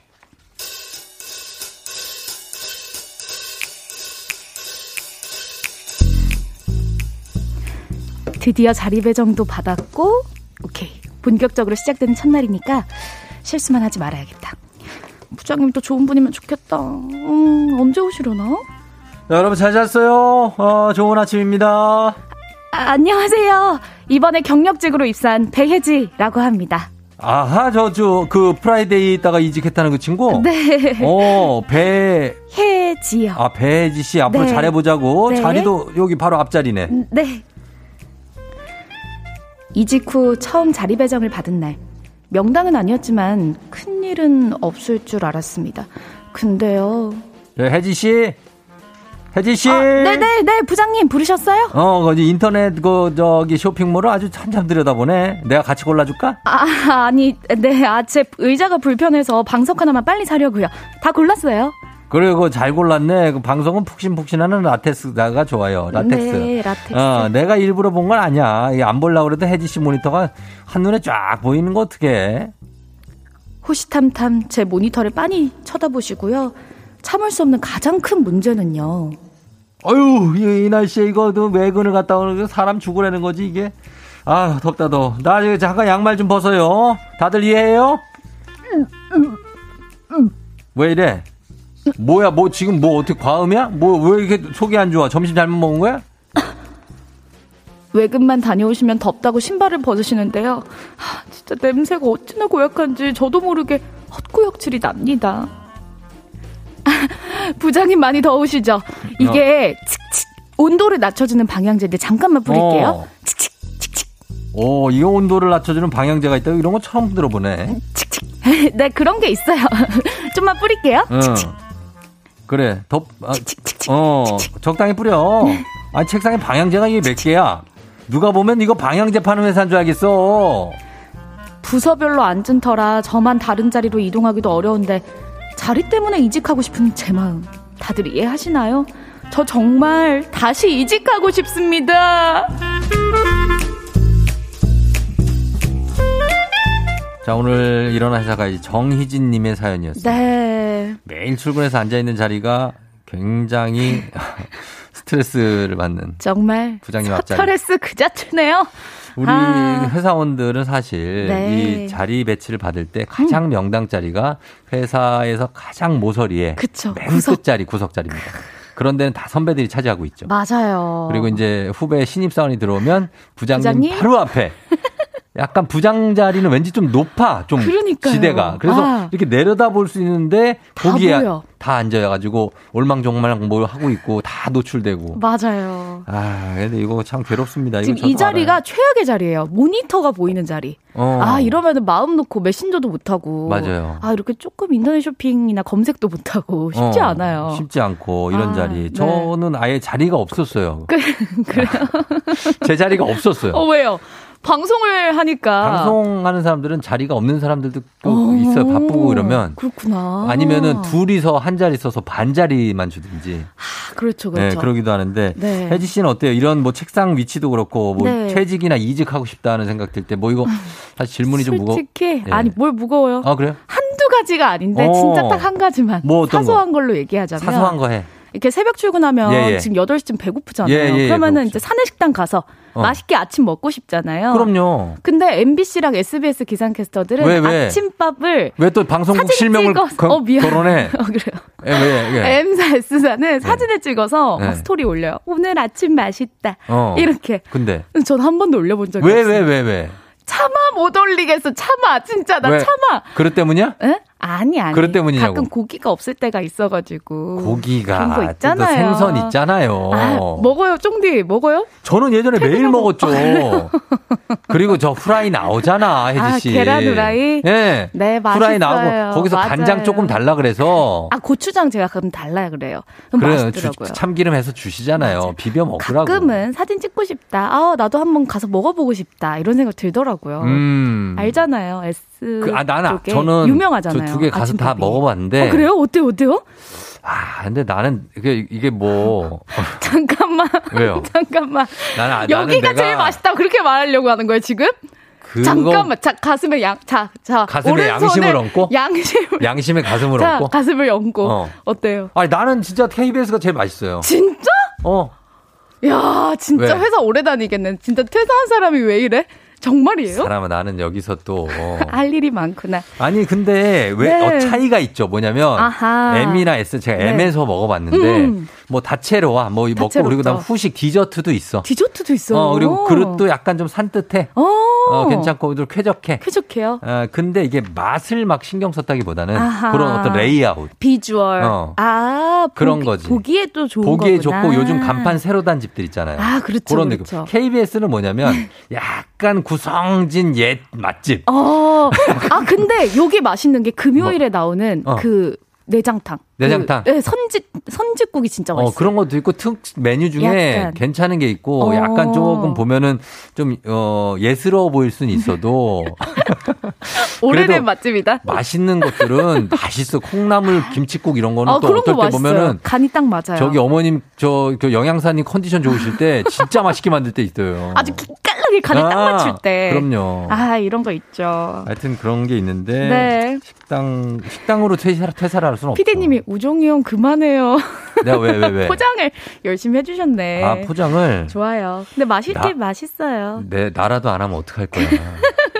드디어 자리 배정도 받았고, 오케이. 본격적으로 시작되는 첫날이니까 실수만 하지 말아야겠다. 부장님 또 좋은 분이면 좋겠다. 음, 언제 오시려나? 자, 여러분 잘 잤어요? 어, 좋은 아침입니다. 아, 안녕하세요. 이번에 경력직으로 입사한 배혜지라고 합니다. 아하, 저, 저, 그, 프라이데이 있다가 이직했다는 그 친구? 네. 어, 배, 혜지요. 아, 배지 씨 앞으로 네. 잘해보자고. 네. 자리도 여기 바로 앞자리네. 네. 이직 후 처음 자리 배정을 받은 날. 명당은 아니었지만 큰일은 없을 줄 알았습니다. 근데요. 네, 혜지 씨? 혜지 씨? 아, 네네 네, 부장님 부르셨어요? 어, 거기 인터넷 그 저기 쇼핑몰을 아주 한참 들여다보네. 내가 같이 골라줄까? 아, 아니, 네, 아, 제 의자가 불편해서 방석 하나만 빨리 사려고요. 다 골랐어요. 그리고 잘 골랐네. 그 방석은 푹신푹신하는 라텍스가 좋아요. 라텍스. 네, 라텍스. 어, 내가 일부러 본 건 아니야. 안 보려고 그래도 혜지 씨 모니터가 한눈에 쫙 보이는 거 어떡해. 호시탐탐 제 모니터를 빤히 쳐다보시고요. 참을 수 없는 가장 큰 문제는요. 어휴, 이, 이 날씨에 이거 너 외근을 갔다 오는 거 사람 죽으라는 거지, 이게. 아, 덥다, 더. 나 이거 잠깐 양말 좀 벗어요. 다들 이해해요? 왜 이래? 뭐야, 뭐 지금 뭐 어떻게 과음이야? 뭐 왜 이렇게 속이 안 좋아? 점심 잘못 먹은 거야? 외근만 다녀오시면 덥다고 신발을 벗으시는데요. 하, 진짜 냄새가 어찌나 고약한지 저도 모르게 헛구역질이 납니다. 부장님 많이 더우시죠? 이게 칙칙 온도를 낮춰주는 방향제인데 잠깐만 뿌릴게요. 어. 오, 이 온도를 낮춰주는 방향제가 있다. 이런 거 처음 들어보네. 네 그런 게 있어요. 좀만 뿌릴게요. 응. 그래, 덥, 아, 어, 적당히 뿌려. 아, 책상에 방향제가 이게 몇 개야? 누가 보면 이거 방향제 파는 회사인 줄 알겠어. 부서별로 앉은 터라 저만 다른 자리로 이동하기도 어려운데 자리 때문에 이직하고 싶은 제 마음 다들 이해하시나요? 저 정말 다시 이직하고 싶습니다. 자, 오늘 일어난 회사가 이 정희진님의 사연이었어요. 네. 매일 출근해서 앉아있는 자리가 굉장히 스트레스를 받는. 정말 부장님 앞자리. 스트레스 그 자체네요. 우리 아. 회사원들은 사실 네. 이 자리 배치를 받을 때 가장 명당 자리가 회사에서 가장 모서리에 그쵸. 맨 구석. 끝자리 구석 자리입니다. 그런 데는 다 선배들이 차지하고 있죠. 맞아요. 그리고 이제 후배 신입 사원이 들어오면 부장님, 부장님? 바로 앞에 약간 부장 자리는 왠지 좀 높아 좀 그러니까요. 지대가 그래서 아. 이렇게 내려다 볼 수 있는데 다 거기에 보여. 다 앉아가지고 올망종망 뭘 하고 있고 다 노출되고 맞아요. 아 근데 이거 참 괴롭습니다. 지금 이 자리가 알아요. 최악의 자리예요. 모니터가 보이는 자리. 어. 아 이러면은 마음 놓고 메신저도 못 하고. 맞아요. 아 이렇게 조금 인터넷 쇼핑이나 검색도 못 하고 쉽지 어, 않아요. 쉽지 않고 이런 아, 자리. 네. 저는 아예 자리가 없었어요. 그, 그래요. 제 자리가 없었어요. 어 왜요? 방송을 하니까. 방송하는 사람들은 자리가 없는 사람들도 또 어, 있어요. 바쁘고 이러면. 그렇구나. 아니면은 둘이서 한 자리 써서 반 자리만 주든지. 아, 그렇죠, 그렇죠. 네, 그러기도 하는데. 네. 혜지 씨는 어때요? 이런 뭐 책상 위치도 그렇고 뭐 네. 퇴직이나 이직하고 싶다는 생각 들 때 뭐 이거 사실 질문이 좀 무거워. 솔직히 예. 아니 뭘 무거워요? 아, 그래요? 한두 가지가 아닌데 어. 진짜 딱 한 가지만 뭐 어떤 사소한 걸로 얘기하자면 사소한 거 해. 이렇게 새벽 출근하면 예, 예. 지금 8시쯤 배고프잖아요. 예, 예, 예, 그러면은 배고프죠. 이제 사내 식당 가서 어. 맛있게 아침 먹고 싶잖아요. 그럼요. 근데 MBC랑 SBS 기상캐스터들은 왜, 왜? 아침밥을 왜 또 방송국 실명을 거- 어, 미안. 거론해? 어, 그래요. 예, 왜, 왜? M사 S사는 사진을 찍어서 네. 막 스토리 올려요. 오늘 아침 맛있다. 어. 이렇게. 근데 전 한 번도 올려본 적이 왜, 없어요. 왜, 왜, 왜? 차마 못 올리겠어. 차마 진짜 나 왜? 차마. 그릇 때문이야? 에? 아니 아니. 그릇 때문이냐고. 가끔 고기가 없을 때가 있어가지고. 고기가 그런 거또 있잖아요. 생선 있잖아요. 아, 먹어요, 쫑디 먹어요? 저는 예전에 매일 먹었죠. 그리고 저 후라이 나오잖아, 혜지 아, 씨. 계란 후라이? 예. 네, 후라이 맛있어요. 나오고 거기서 맞아요. 간장 조금 달라 그래서 아 고추장 제가 그럼 달라 그래요. 그럼 그래요. 맛있더라고요. 주- 참기름 해서 주시잖아요. 비벼 먹으라고. 가끔은 사진 찍고 싶다. 아 나도 한번 가서 먹어보고 싶다. 이런 생각 들더라고요. 음. 알잖아요. S 그, 아, 나는, 쪽에 저는 유명하잖아요. 두 개 가서 다 아침밥이. 먹어봤는데. 어, 그래요? 어때요? 어때요? 아, 근데 나는 이게, 이게 뭐. 잠깐만. 왜요? 잠깐만. 나는, 아, 나는 여기가 내가 제일 맛있다. 그렇게 말하려고 하는 거예요 지금? 그거 잠깐만. 자 가슴에 양, 자, 자. 가슴에 양심을 얹고? 양심. 양심의 가슴을 자, 얹고. 가슴을 얹고. 어. 어. 때요 아니, 나는 진짜 KBS가 제일 맛있어요. 진짜? 어. 야, 진짜 왜? 회사 오래 다니겠네. 진짜 퇴사한 사람이 왜 이래? 정말이에요? 사람은 나는 여기서 또. 어. 할 일이 많구나. 아니 근데 왜 네. 어, 차이가 있죠. 뭐냐면 아하. M이나 S 제가 네. M에서 먹어봤는데 음. 뭐 다채로와 뭐 먹고 다채롭죠. 그리고 그다음 후식 디저트도 있어. 디저트도 있어요. 어 그리고 그릇도 약간 좀 산뜻해. 어, 어 괜찮고 좀 쾌적해. 쾌적해요. 어, 근데 이게 맛을 막 신경 썼다기보다는 아하. 그런 어떤 레이아웃 비주얼. 어. 아, 그런 보기, 거지. 보기에 또 좋은 보기에 거구나. 좋고 요즘 간판 새로 단 집들 있잖아요. 아, 그렇죠, 그런 그렇죠. 느낌. KBS는 뭐냐면 약간 구성진 옛 맛집. 어, 아, 근데 여기 맛있는 게 금요일에 나오는 어. 그 내장탕. 내장탕? 그, 네, 선지, 선지국이 진짜 맛있어요. 어, 그런 것도 있고 특 메뉴 중에 약간. 괜찮은 게 있고 어. 약간 조금 보면은 좀 어, 예스러워 보일 수는 있어도 오래된 맛집이다. 맛있는 것들은 맛있어. 콩나물 김치국 이런 거는 아, 또 어떨 거때 맛있어요. 보면은 간이 딱 맞아요. 저기 어머님 저, 그 영양사님 컨디션 좋으실 때 진짜 맛있게 만들 때 있어요. 아주 간을 딱 아, 맞출 때. 그럼요. 아, 이런 거 있죠. 하여튼 그런 게 있는데 네. 식당 식당으로 퇴사, 퇴사를 할 수는 없죠. 피디님이 우종이 형 그만해요. 내가 왜 왜 왜? 포장을 열심히 해주셨네. 아 포장을 좋아요. 근데 맛있긴 나- 맛있어요. 내 나라도 안 하면 어떡할 거야.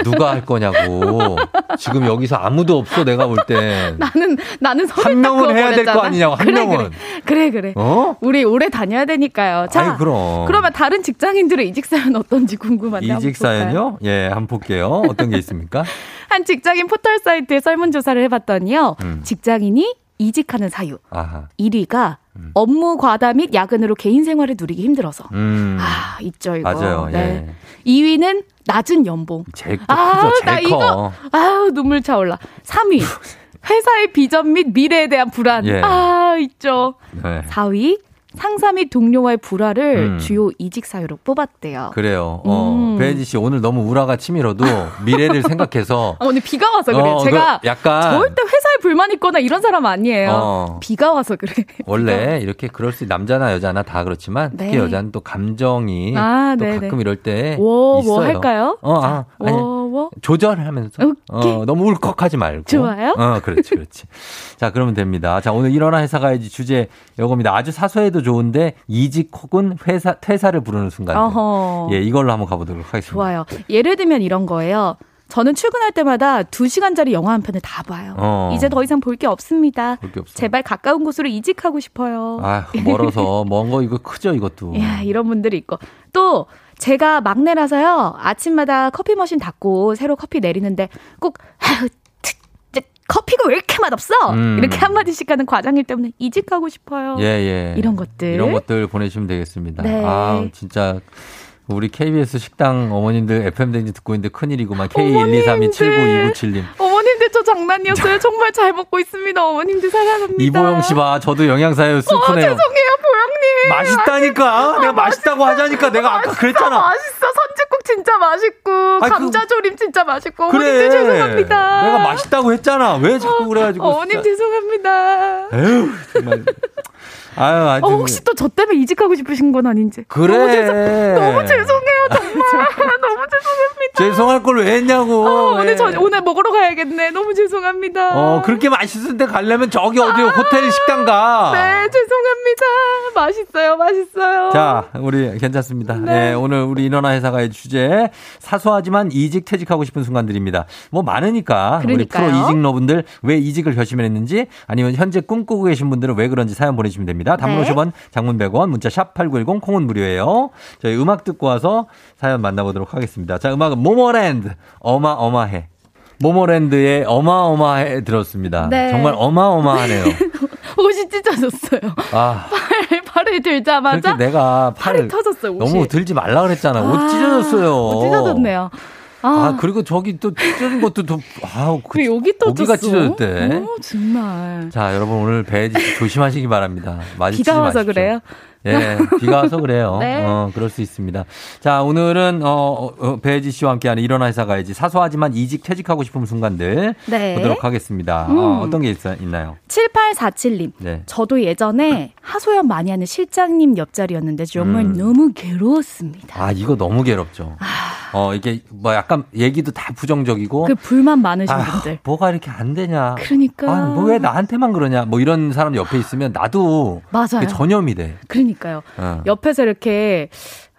누가 할 거냐고. 지금 여기서 아무도 없어 내가 볼 때. 나는 나는 한 명은 딱 해야 될 거. 아니냐고, 한 그래, 명은. 그래 그래 그래. 어? 우리 오래 다녀야 되니까요. 자, 아이, 그럼. 그러면 다른 직장인들의 이직 사연 어떤지 궁금한데 한번 이직 볼까요? 사연요? 예, 한번 볼게요. 어떤 게 있습니까? 한 직장인 포털 사이트에 설문조사를 해봤더니요. 음. 직장인이 이직하는 사유 아하. 1위가 업무 과다 및 야근으로 개인 생활을 누리기 힘들어서. 음. 아 있죠 이거. 맞아요. 네. 예. 2위는 낮은 연봉. 제일 아, 크죠. 나 제일 이거 커. 아우 눈물 차올라. 3위 회사의 비전 및 미래에 대한 불안. 예. 아 있죠. 네. 4위 상사 및 동료와의 불화를 음. 주요 이직 사유로 뽑았대요. 그래요. 어, 음. 배혜지 씨 오늘 너무 우라가 치밀어도 미래를 생각해서 아, 오늘 비가 와서 그래. 어, 제가 그 약간 절대 회사에 불만 있거나 이런 사람 아니에요. 어. 비가 와서 그래. 원래 이렇게 그럴 수 남자나 여자나 다 그렇지만 특히 네. 여자는 또 감정이 아, 또 네네. 가끔 이럴 때 워, 있어요. 뭐 할까요? 어, 아, 아니 워워 조절하면서 어, 너무 울컥하지 말고. 좋아요. 어, 그렇지, 그렇지. 자, 그러면 됩니다. 자, 오늘 일어나 회사 가야지 주제 요겁니다. 아주 사소해도 좋은데 이직 혹은 회사 퇴사를 부르는 순간. 어허. 예, 이걸로 한번 가보도록 하겠습니다. 좋아요. 예를 들면 이런 거예요. 저는 출근할 때마다 2시간짜리 영화 한 편을 다 봐요. 어. 이제 더 이상 볼 게 없습니다. 볼게 없어. 제발 가까운 곳으로 이직하고 싶어요. 아, 멀어서 먼 거 이거 크죠, 이것도. 야, 이런 분들이 있고. 또 제가 막내라서요. 아침마다 커피 머신 닫고 새로 커피 내리는데 꼭 아유, 커피가 왜 이렇게 맛없어? 음. 이렇게 한마디씩 하는 과장님 때문에 이직하고 싶어요. 예, 예. 이런 것들. 이런 것들 보내주시면 되겠습니다. 네. 아, 진짜. 우리 KBS 식당 어머님들 FM 댕지 듣고 있는데 큰일이구만. K123279297님. 장난이었어요. 정말 잘 먹고 있습니다. 어머님들 사랑합니다. 이보영 씨 봐. 저도 영양사예요. 어, 슬프네요. 죄송해요, 보영님. 맛있다니까. 내가 맛있다고 하자니까 내가 아까 그랬잖아. 맛있어. 선지국 진짜 맛있고 그- 감자조림 진짜 맛있고 그래. 어머님들 죄송합니다. 내가 맛있다고 했잖아. 왜 자꾸 그래가지고. 어 머님 진짜. 죄송합니다. 에휴, 정말. 아유, 아주. 어, 혹시 또 저 때문에 이직하고 싶으신 건 아닌지. 그래. 너무, 죄송, 너무 죄송해요, 정말. 너무 죄송합니다. 죄송할 걸 왜 했냐고. 어, 오늘 예. 저 오늘 먹으러 가야겠네. 너무 죄송합니다. 어, 그렇게 맛있는데 가려면 저기 어디 호텔 식당 가. 네, 죄송합니다. 맛있어요, 맛있어요. 자, 우리 괜찮습니다. 네. 예, 오늘 우리 일어나 회사가의 주제 사소하지만 이직 퇴직하고 싶은 순간들입니다. 뭐 많으니까 우리 그러니까요. 프로 이직러분들 왜 이직을 결심했는지 아니면 현재 꿈꾸고 계신 분들은 왜 그런지 사연 보내주시면 됩니다. 단문 네. 50원, 장문 100원, 문자 샵 #8910 콩은 무료예요. 저희 음악 듣고 와서 사연 만나보도록 하겠습니다. 자, 음악은 모모랜드 어마어마해. 모모랜드의 어마어마해 들었습니다. 네. 정말 어마어마하네요. 옷이 찢어졌어요. 아. 팔, 팔을 들자마자 그렇게 내가 팔을 터졌어요, 옷이. 너무 들지 말라 그랬잖아. 옷 아, 찢어졌어요. 옷 찢어졌네요. 아, 아, 그리고 저기 또 찢어진 것도 또 아우 그그 여기 또 고기가 찢어졌어? 찢어졌대. 어, 정말. 자, 여러분 오늘 배지 조심하시기 바랍니다. 비가 와서. 그래요? 예, 비가 와서 그래요. 네. 어, 그럴 수 있습니다. 자, 오늘은 어, 어 배지 씨와 함께하는 일어나 회사 가야지 사소하지만 이직 퇴직하고 싶은 순간들 네. 보도록 하겠습니다. 음. 어, 어떤 게 있, 있나요? 7847님. 네. 저도 예전에 하소연 많이 하는 실장님 옆자리였는데 정말 음. 너무 괴로웠습니다. 아, 이거 너무 괴롭죠. 어, 이게 뭐 약간 얘기도 다 부정적이고 그 불만 많으신 아, 분들. 뭐가 이렇게 안 되냐. 그러니까. 아, 뭐왜 나한테만 그러냐. 뭐 이런 사람 옆에 있으면 나도 맞아요. 전염이 돼. 그러니까 요. 어. 옆에서 이렇게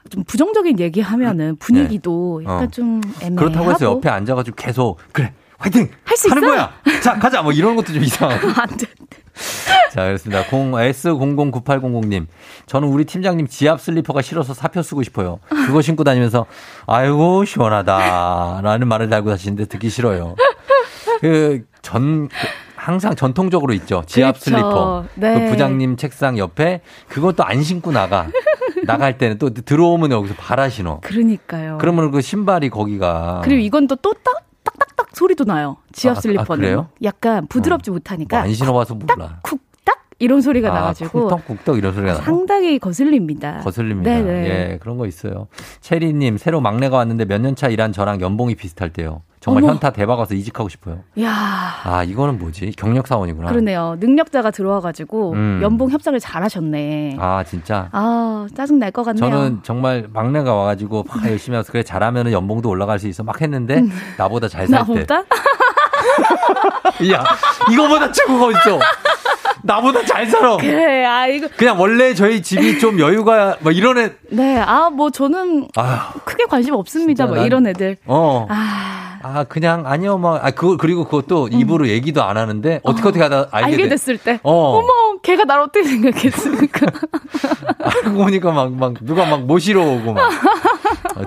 좀 부정적인 얘기하면은 분위기도 약간 어. 좀 애매하고 그렇다고 해서 옆에 앉아가지고 계속 그래 화이팅 할수 하는 있어. 거야. 자 가자 뭐 이런 것도 좀 이상하고. 안 돼. 자 그렇습니다. 0 S009800님 저는 우리 팀장님 지압 슬리퍼가 싫어서 사표 쓰고 싶어요. 그거 신고 다니면서 아이고 시원하다라는 말을 달고 다니는데 듣기 싫어요. 그 전 항상 전통적으로 있죠. 지압 그렇죠. 슬리퍼. 네. 그 부장님 책상 옆에 그것도 안 신고 나가. 나갈 때는 또 들어오면 여기서 바라 신어. 그러니까요. 그러면 그 신발이 거기가 그리고 이건 또또 딱 딱딱딱 소리도 나요. 지압 아, 슬리퍼는. 아, 그래요? 약간 부드럽지 못하니까 안 신어봐서 몰라. 쿡딱 이런 소리가 아, 나가지고 쿵떡쿵떡 이런 소리가 나. 상당히 거슬립니다. 거슬립니다. 네네. 예, 그런 거 있어요. 체리님, 새로 막내가 왔는데 몇 년 차 일한 저랑 연봉이 비슷할 때요. 정말 어머. 현타 대박 와서 이직하고 싶어요. 야 아, 이거는 뭐지? 경력 사원이구나. 그러네요. 능력자가 들어와 가지고 음. 연봉 협상을 잘 하셨네. 아, 진짜. 아 짜증 날 것 같네요. 저는 정말 막내가 와 가지고 막 열심히 해서 그래 잘하면 연봉도 올라갈 수 있어 막 했는데 나보다 잘 살 때. 음. 나보다 야 이거보다 최고가 어딨어? 나보다 잘 살아. 그래 아 이거 그냥 원래 저희 집이 좀 여유가 뭐 이런 애. 네 아 뭐 저는 아, 크게 관심 없습니다. 뭐 난- 이런 애들. 어. 아 아 그냥 아니요 뭐 아 그거 그리고 그것도 입으로 얘기도 안 하는데 어떻게 어 떻게 하다 알게, 음. 알게 돼. 됐을 때 어. 어머 걔가 나를 어떻게 생각했을까? 알고 보니까 막 막 누가 막 모시러 오고 막 어,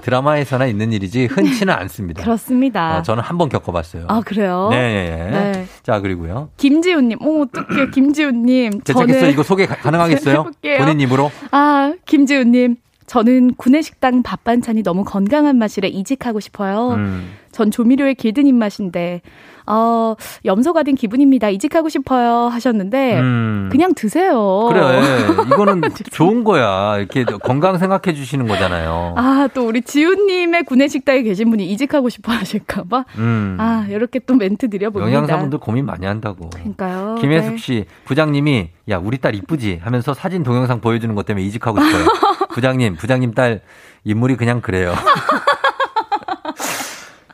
드라마에서나 있는 일이지 흔치는 않습니다. 그렇습니다. 어, 저는 한 번 겪어봤어요. 아 그래요? 네, 네, 네. 네. 자 그리고요. 김지훈님, 어 어떡해 김지훈님. 괜찮겠어요? 이거 소개 가- 가능하겠어요? 본인 입으로? 아 김지훈님, 저는 구내식당 밥 반찬이 너무 건강한 맛이라 이직하고 싶어요. 음. 전 조미료의 길든 입맛인데 어, 염소가 된 기분입니다. 이직하고 싶어요. 하셨는데, 음. 그냥 드세요. 그래. 이거는 좋은 거야. 이렇게 건강 생각해 주시는 거잖아요. 아, 또 우리 지훈 님의 구내 식당에 계신 분이 이직하고 싶어 하실까 봐. 음. 아, 이렇게 또 멘트 드려 봅니다. 영양사분들 고민 많이 한다고. 그러니까요. 김혜숙 네. 씨, 부장님이 야 우리 딸 이쁘지 하면서 사진 동영상 보여주는 것 때문에 이직하고 싶어요. 부장님, 부장님 딸 인물이 그냥 그래요.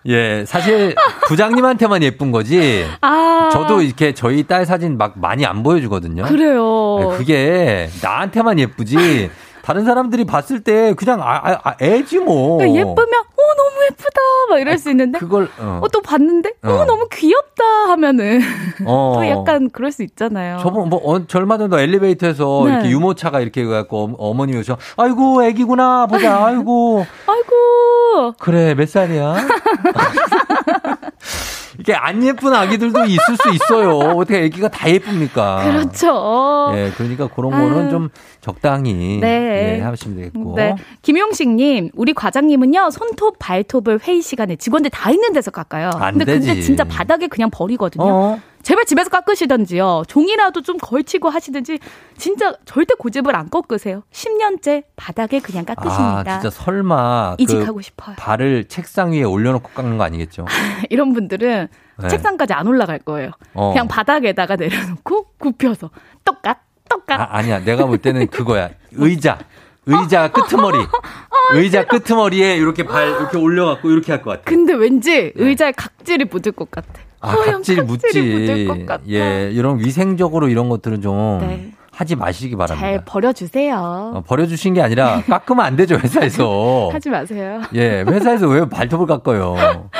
예, 사실 부장님한테만 예쁜 거지. 아. 저도 이렇게 저희 딸 사진 막 많이 안 보여주거든요. 그래요. 네, 그게 나한테만 예쁘지. 다른 사람들이 봤을 때 그냥 아, 아, 아, 애지 뭐. 그러니까 예쁘면 어 너무 예쁘다 막 이럴 수 있는데 그걸 어. 어, 또 봤는데 어, 어. 너무 귀엽다 하면은 어. 또 약간 그럴 수 있잖아요. 저번 뭐 어, 얼마 전에 엘리베이터에서 네. 이렇게 유모차가 이렇게 해갖고 어머님이 오셔 아이고 애기구나 보자 아이고 아이고 그래 몇 살이야? 이게 안 예쁜 아기들도 있을 수 있어요. 어떻게 아기가 다 예쁩니까? 그렇죠. 예, 그러니까 그런 거는 아유. 좀 적당히 네. 예, 하시면 되겠고. 네. 김용식님, 우리 과장님은요, 손톱, 발톱을 회의 시간에 직원들 다 있는 데서 깎아요. 안 근데 근데 되지. 진짜 바닥에 그냥 버리거든요. 어? 제발 집에서 깎으시던지요. 종이라도 좀 걸치고 하시든지, 진짜 절대 고집을 안 꺾으세요. 10년째 바닥에 그냥 깎으십니다. 아, 진짜 설마 이직하고 그 싶어요. 발을 책상 위에 올려놓고 깎는 거 아니겠죠? 이런 분들은 네. 책상까지 안 올라갈 거예요. 어. 그냥 바닥에다가 내려놓고 굽혀서 똑같, 똑같. 아, 아니야. 내가 볼 때는 그거야. 의자. 의자 끄트머리. 의자 끄트머리에 이렇게 발 이렇게 올려갖고 이렇게 할 것 같아. 근데 왠지 의자에 각질이 묻을 것 같아. 네. 아, 각질이 묻지. 예, 이런 위생적으로 이런 것들은 좀 네. 하지 마시기 바랍니다. 잘 버려주세요. 어, 버려주신 게 아니라 깎으면 안 되죠, 회사에서. 하지 마세요. 예, 회사에서 왜 발톱을 깎아요?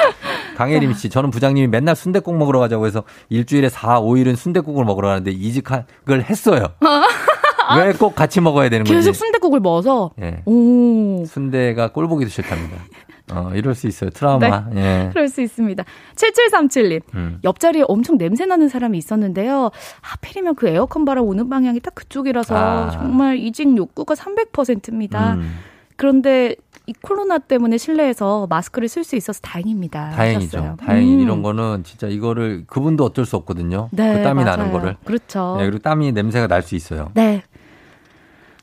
강혜림 씨, 저는 부장님이 맨날 순대국 먹으러 가자고 해서 일주일에 4, 5일은 순대국을 먹으러 가는데 이직을 했어요. 왜 꼭 같이 먹어야 되는 건지. 계속 순대국을 먹어서. 예. 오. 순대가 꼴 보기도 싫답니다. 어, 이럴 수 있어요. 트라우마. 예. 그럴 수 있습니다. 7737님. 음. 옆자리에 엄청 냄새 나는 사람이 있었는데요. 하필이면 그 에어컨 바람 오는 방향이 딱 그쪽이라서 아. 정말 이직 욕구가 300%입니다. 음, 그런데 이 코로나 때문에 실내에서 마스크를 쓸 수 있어서 다행입니다. 다행이죠. 하셨어요. 다행히 음. 이런 거는 진짜 이거를 그분도 어쩔 수 없거든요. 네, 그 땀이 맞아요. 나는 거를. 그렇죠. 네, 그리고 땀이 냄새가 날 수 있어요. 네.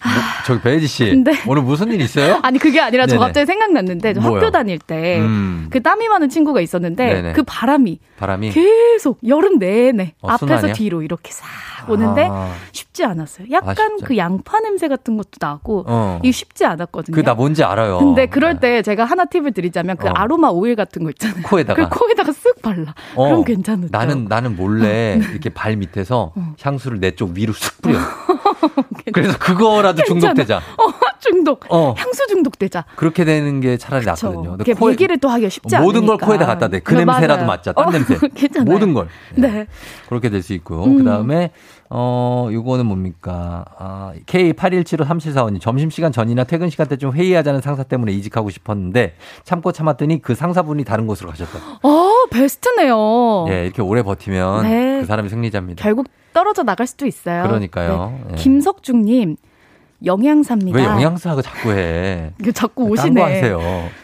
뭐, 저기 배혜지 씨, 근데- 오늘 무슨 일 있어요? 아니 그게 아니라 저 네네. 갑자기 생각났는데 저 뭐요? 학교 다닐 때그 음. 땀이 많은 친구가 있었는데 네네. 그 바람이 바람이 계속 여름 내내 어, 앞에서 순환이야? 뒤로 이렇게 싹 오는데 아. 쉽지 않았어요. 약간 아? 그 양파 냄새 같은 것도 나고 어. 이게 쉽지 않았거든요. 그 나 뭔지 알아요. 근데 그럴 때 제가 하나 팁을 드리자면 그 어. 아로마 오일 같은 거 있잖아요. 코에다가. 그 코에다가 쓱 발라. 어, 그럼 괜찮죠. 나는 나는 몰래 이렇게 발 밑에서 향수를 내 쪽 위로 쑥 뿌려. 그래서 그거라도 중독되자. 어, 중독. 어. 향수 중독되자. 그렇게 되는 게 차라리 그쵸. 낫거든요. 근데 이게 얘기를 또 하기가 쉽지 모든 걸 않으니까. 코에다 갖다 대. 그 네, 냄새라도. 맡자. 딴 어, 냄새. 괜찮아요. 모든 걸. 네. 그렇게 될 수 있고요. 음. 그 다음에, 어, 요거는 뭡니까. 아, K81753745님. 점심시간 전이나 퇴근 시간 때 좀 회의하자는 상사 때문에 이직하고 싶었는데 참고 참았더니 그 상사분이 다른 곳으로 가셨다. 어, 베스트네요. 예, 이렇게 오래 버티면 네. 그 사람이 승리자입니다. 결국 떨어져 나갈 수도 있어요. 그러니까요. 네. 예. 김석중님, 영양사입니다. 왜 영양사하고 자꾸 해? 자꾸 오시네. 하세요.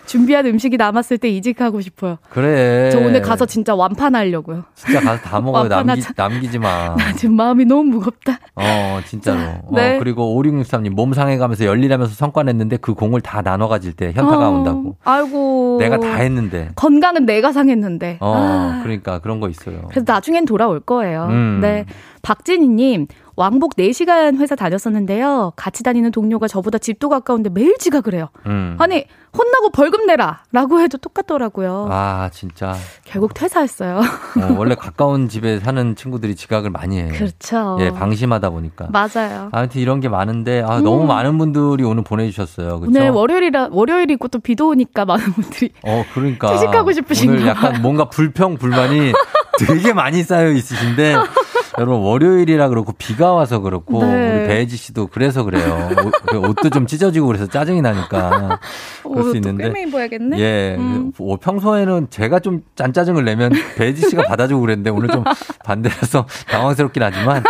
준비한 음식이 남았을 때 이직하고 싶어요. 그래. 저 오늘 가서 진짜 완판하려고요. 진짜 가서 다 먹어요. 남기. 남기지 마. 나 지금 마음이 너무 무겁다. 어, 진짜로. 네. 어, 그리고 5663님, 몸 상해가면서 열일하면서 성과 냈는데 그 공을 다 나눠 가질 때 현타가 어, 온다고. 아이고. 내가 다 했는데. 건강은 내가 상했는데. 어, 아, 그러니까 그런 거 있어요. 그래서 나중엔 돌아올 거예요. 음. 네. 박진희님, 왕복 4시간 회사 다녔었는데요. 같이 다니는 동료가 저보다 집도 가까운데 매일 지각을 해요. 음. 아니, 혼나고 벌금 내라! 라고 해도 똑같더라고요. 아, 진짜. 결국 퇴사했어요. 어, 원래 가까운 집에 사는 친구들이 지각을 많이 해요. 그렇죠. 예, 방심하다 보니까. 맞아요. 아무튼 이런 게 많은데, 아, 음. 너무 많은 분들이 오늘 보내주셨어요. 그쵸? 오늘 월요일이라, 월요일이고 또 비도 오니까 많은 분들이 어, 그러니까. 퇴직하고 싶으신가 오늘 약간. 뭔가 불평, 불만이 되게 많이 쌓여 있으신데, 여러분, 월요일이라 그렇고, 비가 와서 그렇고, 네. 우리 배혜지 씨도 그래서 그래요. 옷- 그 옷도 좀 찢어지고 그래서 짜증이 나니까. 그럴 수 있는데. 입어야겠네. 예. 음. 어, 평소에는 제가 좀 짠 짜증을 내면 배혜지 씨가 받아주고 그랬는데, 오늘 좀 반대라서 당황스럽긴 하지만,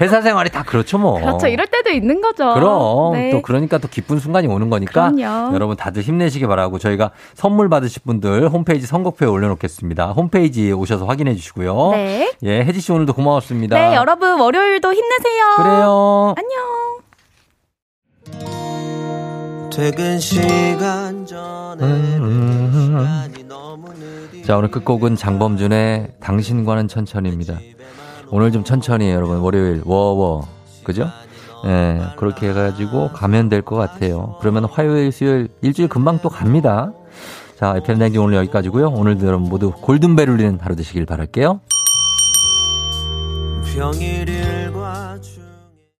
회사 생활이 다 그렇죠, 뭐. 그렇죠. 이럴 때도 있는 거죠. 그럼 네. 또 그러니까 또 기쁜 순간이 오는 거니까 그럼요. 여러분 다들 힘내시기 바라고 저희가 선물 받으실 분들 홈페이지 선곡표에 올려놓겠습니다. 홈페이지에 오셔서 확인해 주시고요. 네. 예, 혜지 씨 오늘도 고마웠습니다. 네, 여러분 월요일도 힘내세요. 그래요. 안녕. 퇴근 시간 전에 자, 오늘 끝곡은 장범준의 당신과는 천천히입니다. 오늘 좀 천천히 여러분 월요일 워워 그죠? 예, 그렇게 해가지고 가면 될 것 같아요. 그러면 화요일, 수요일 일주일 금방 또 갑니다. 자, FM 댕지 오늘 여기까지고요. 오늘도 여러분 모두 골든벨 울리는 하루 되시길 바랄게요.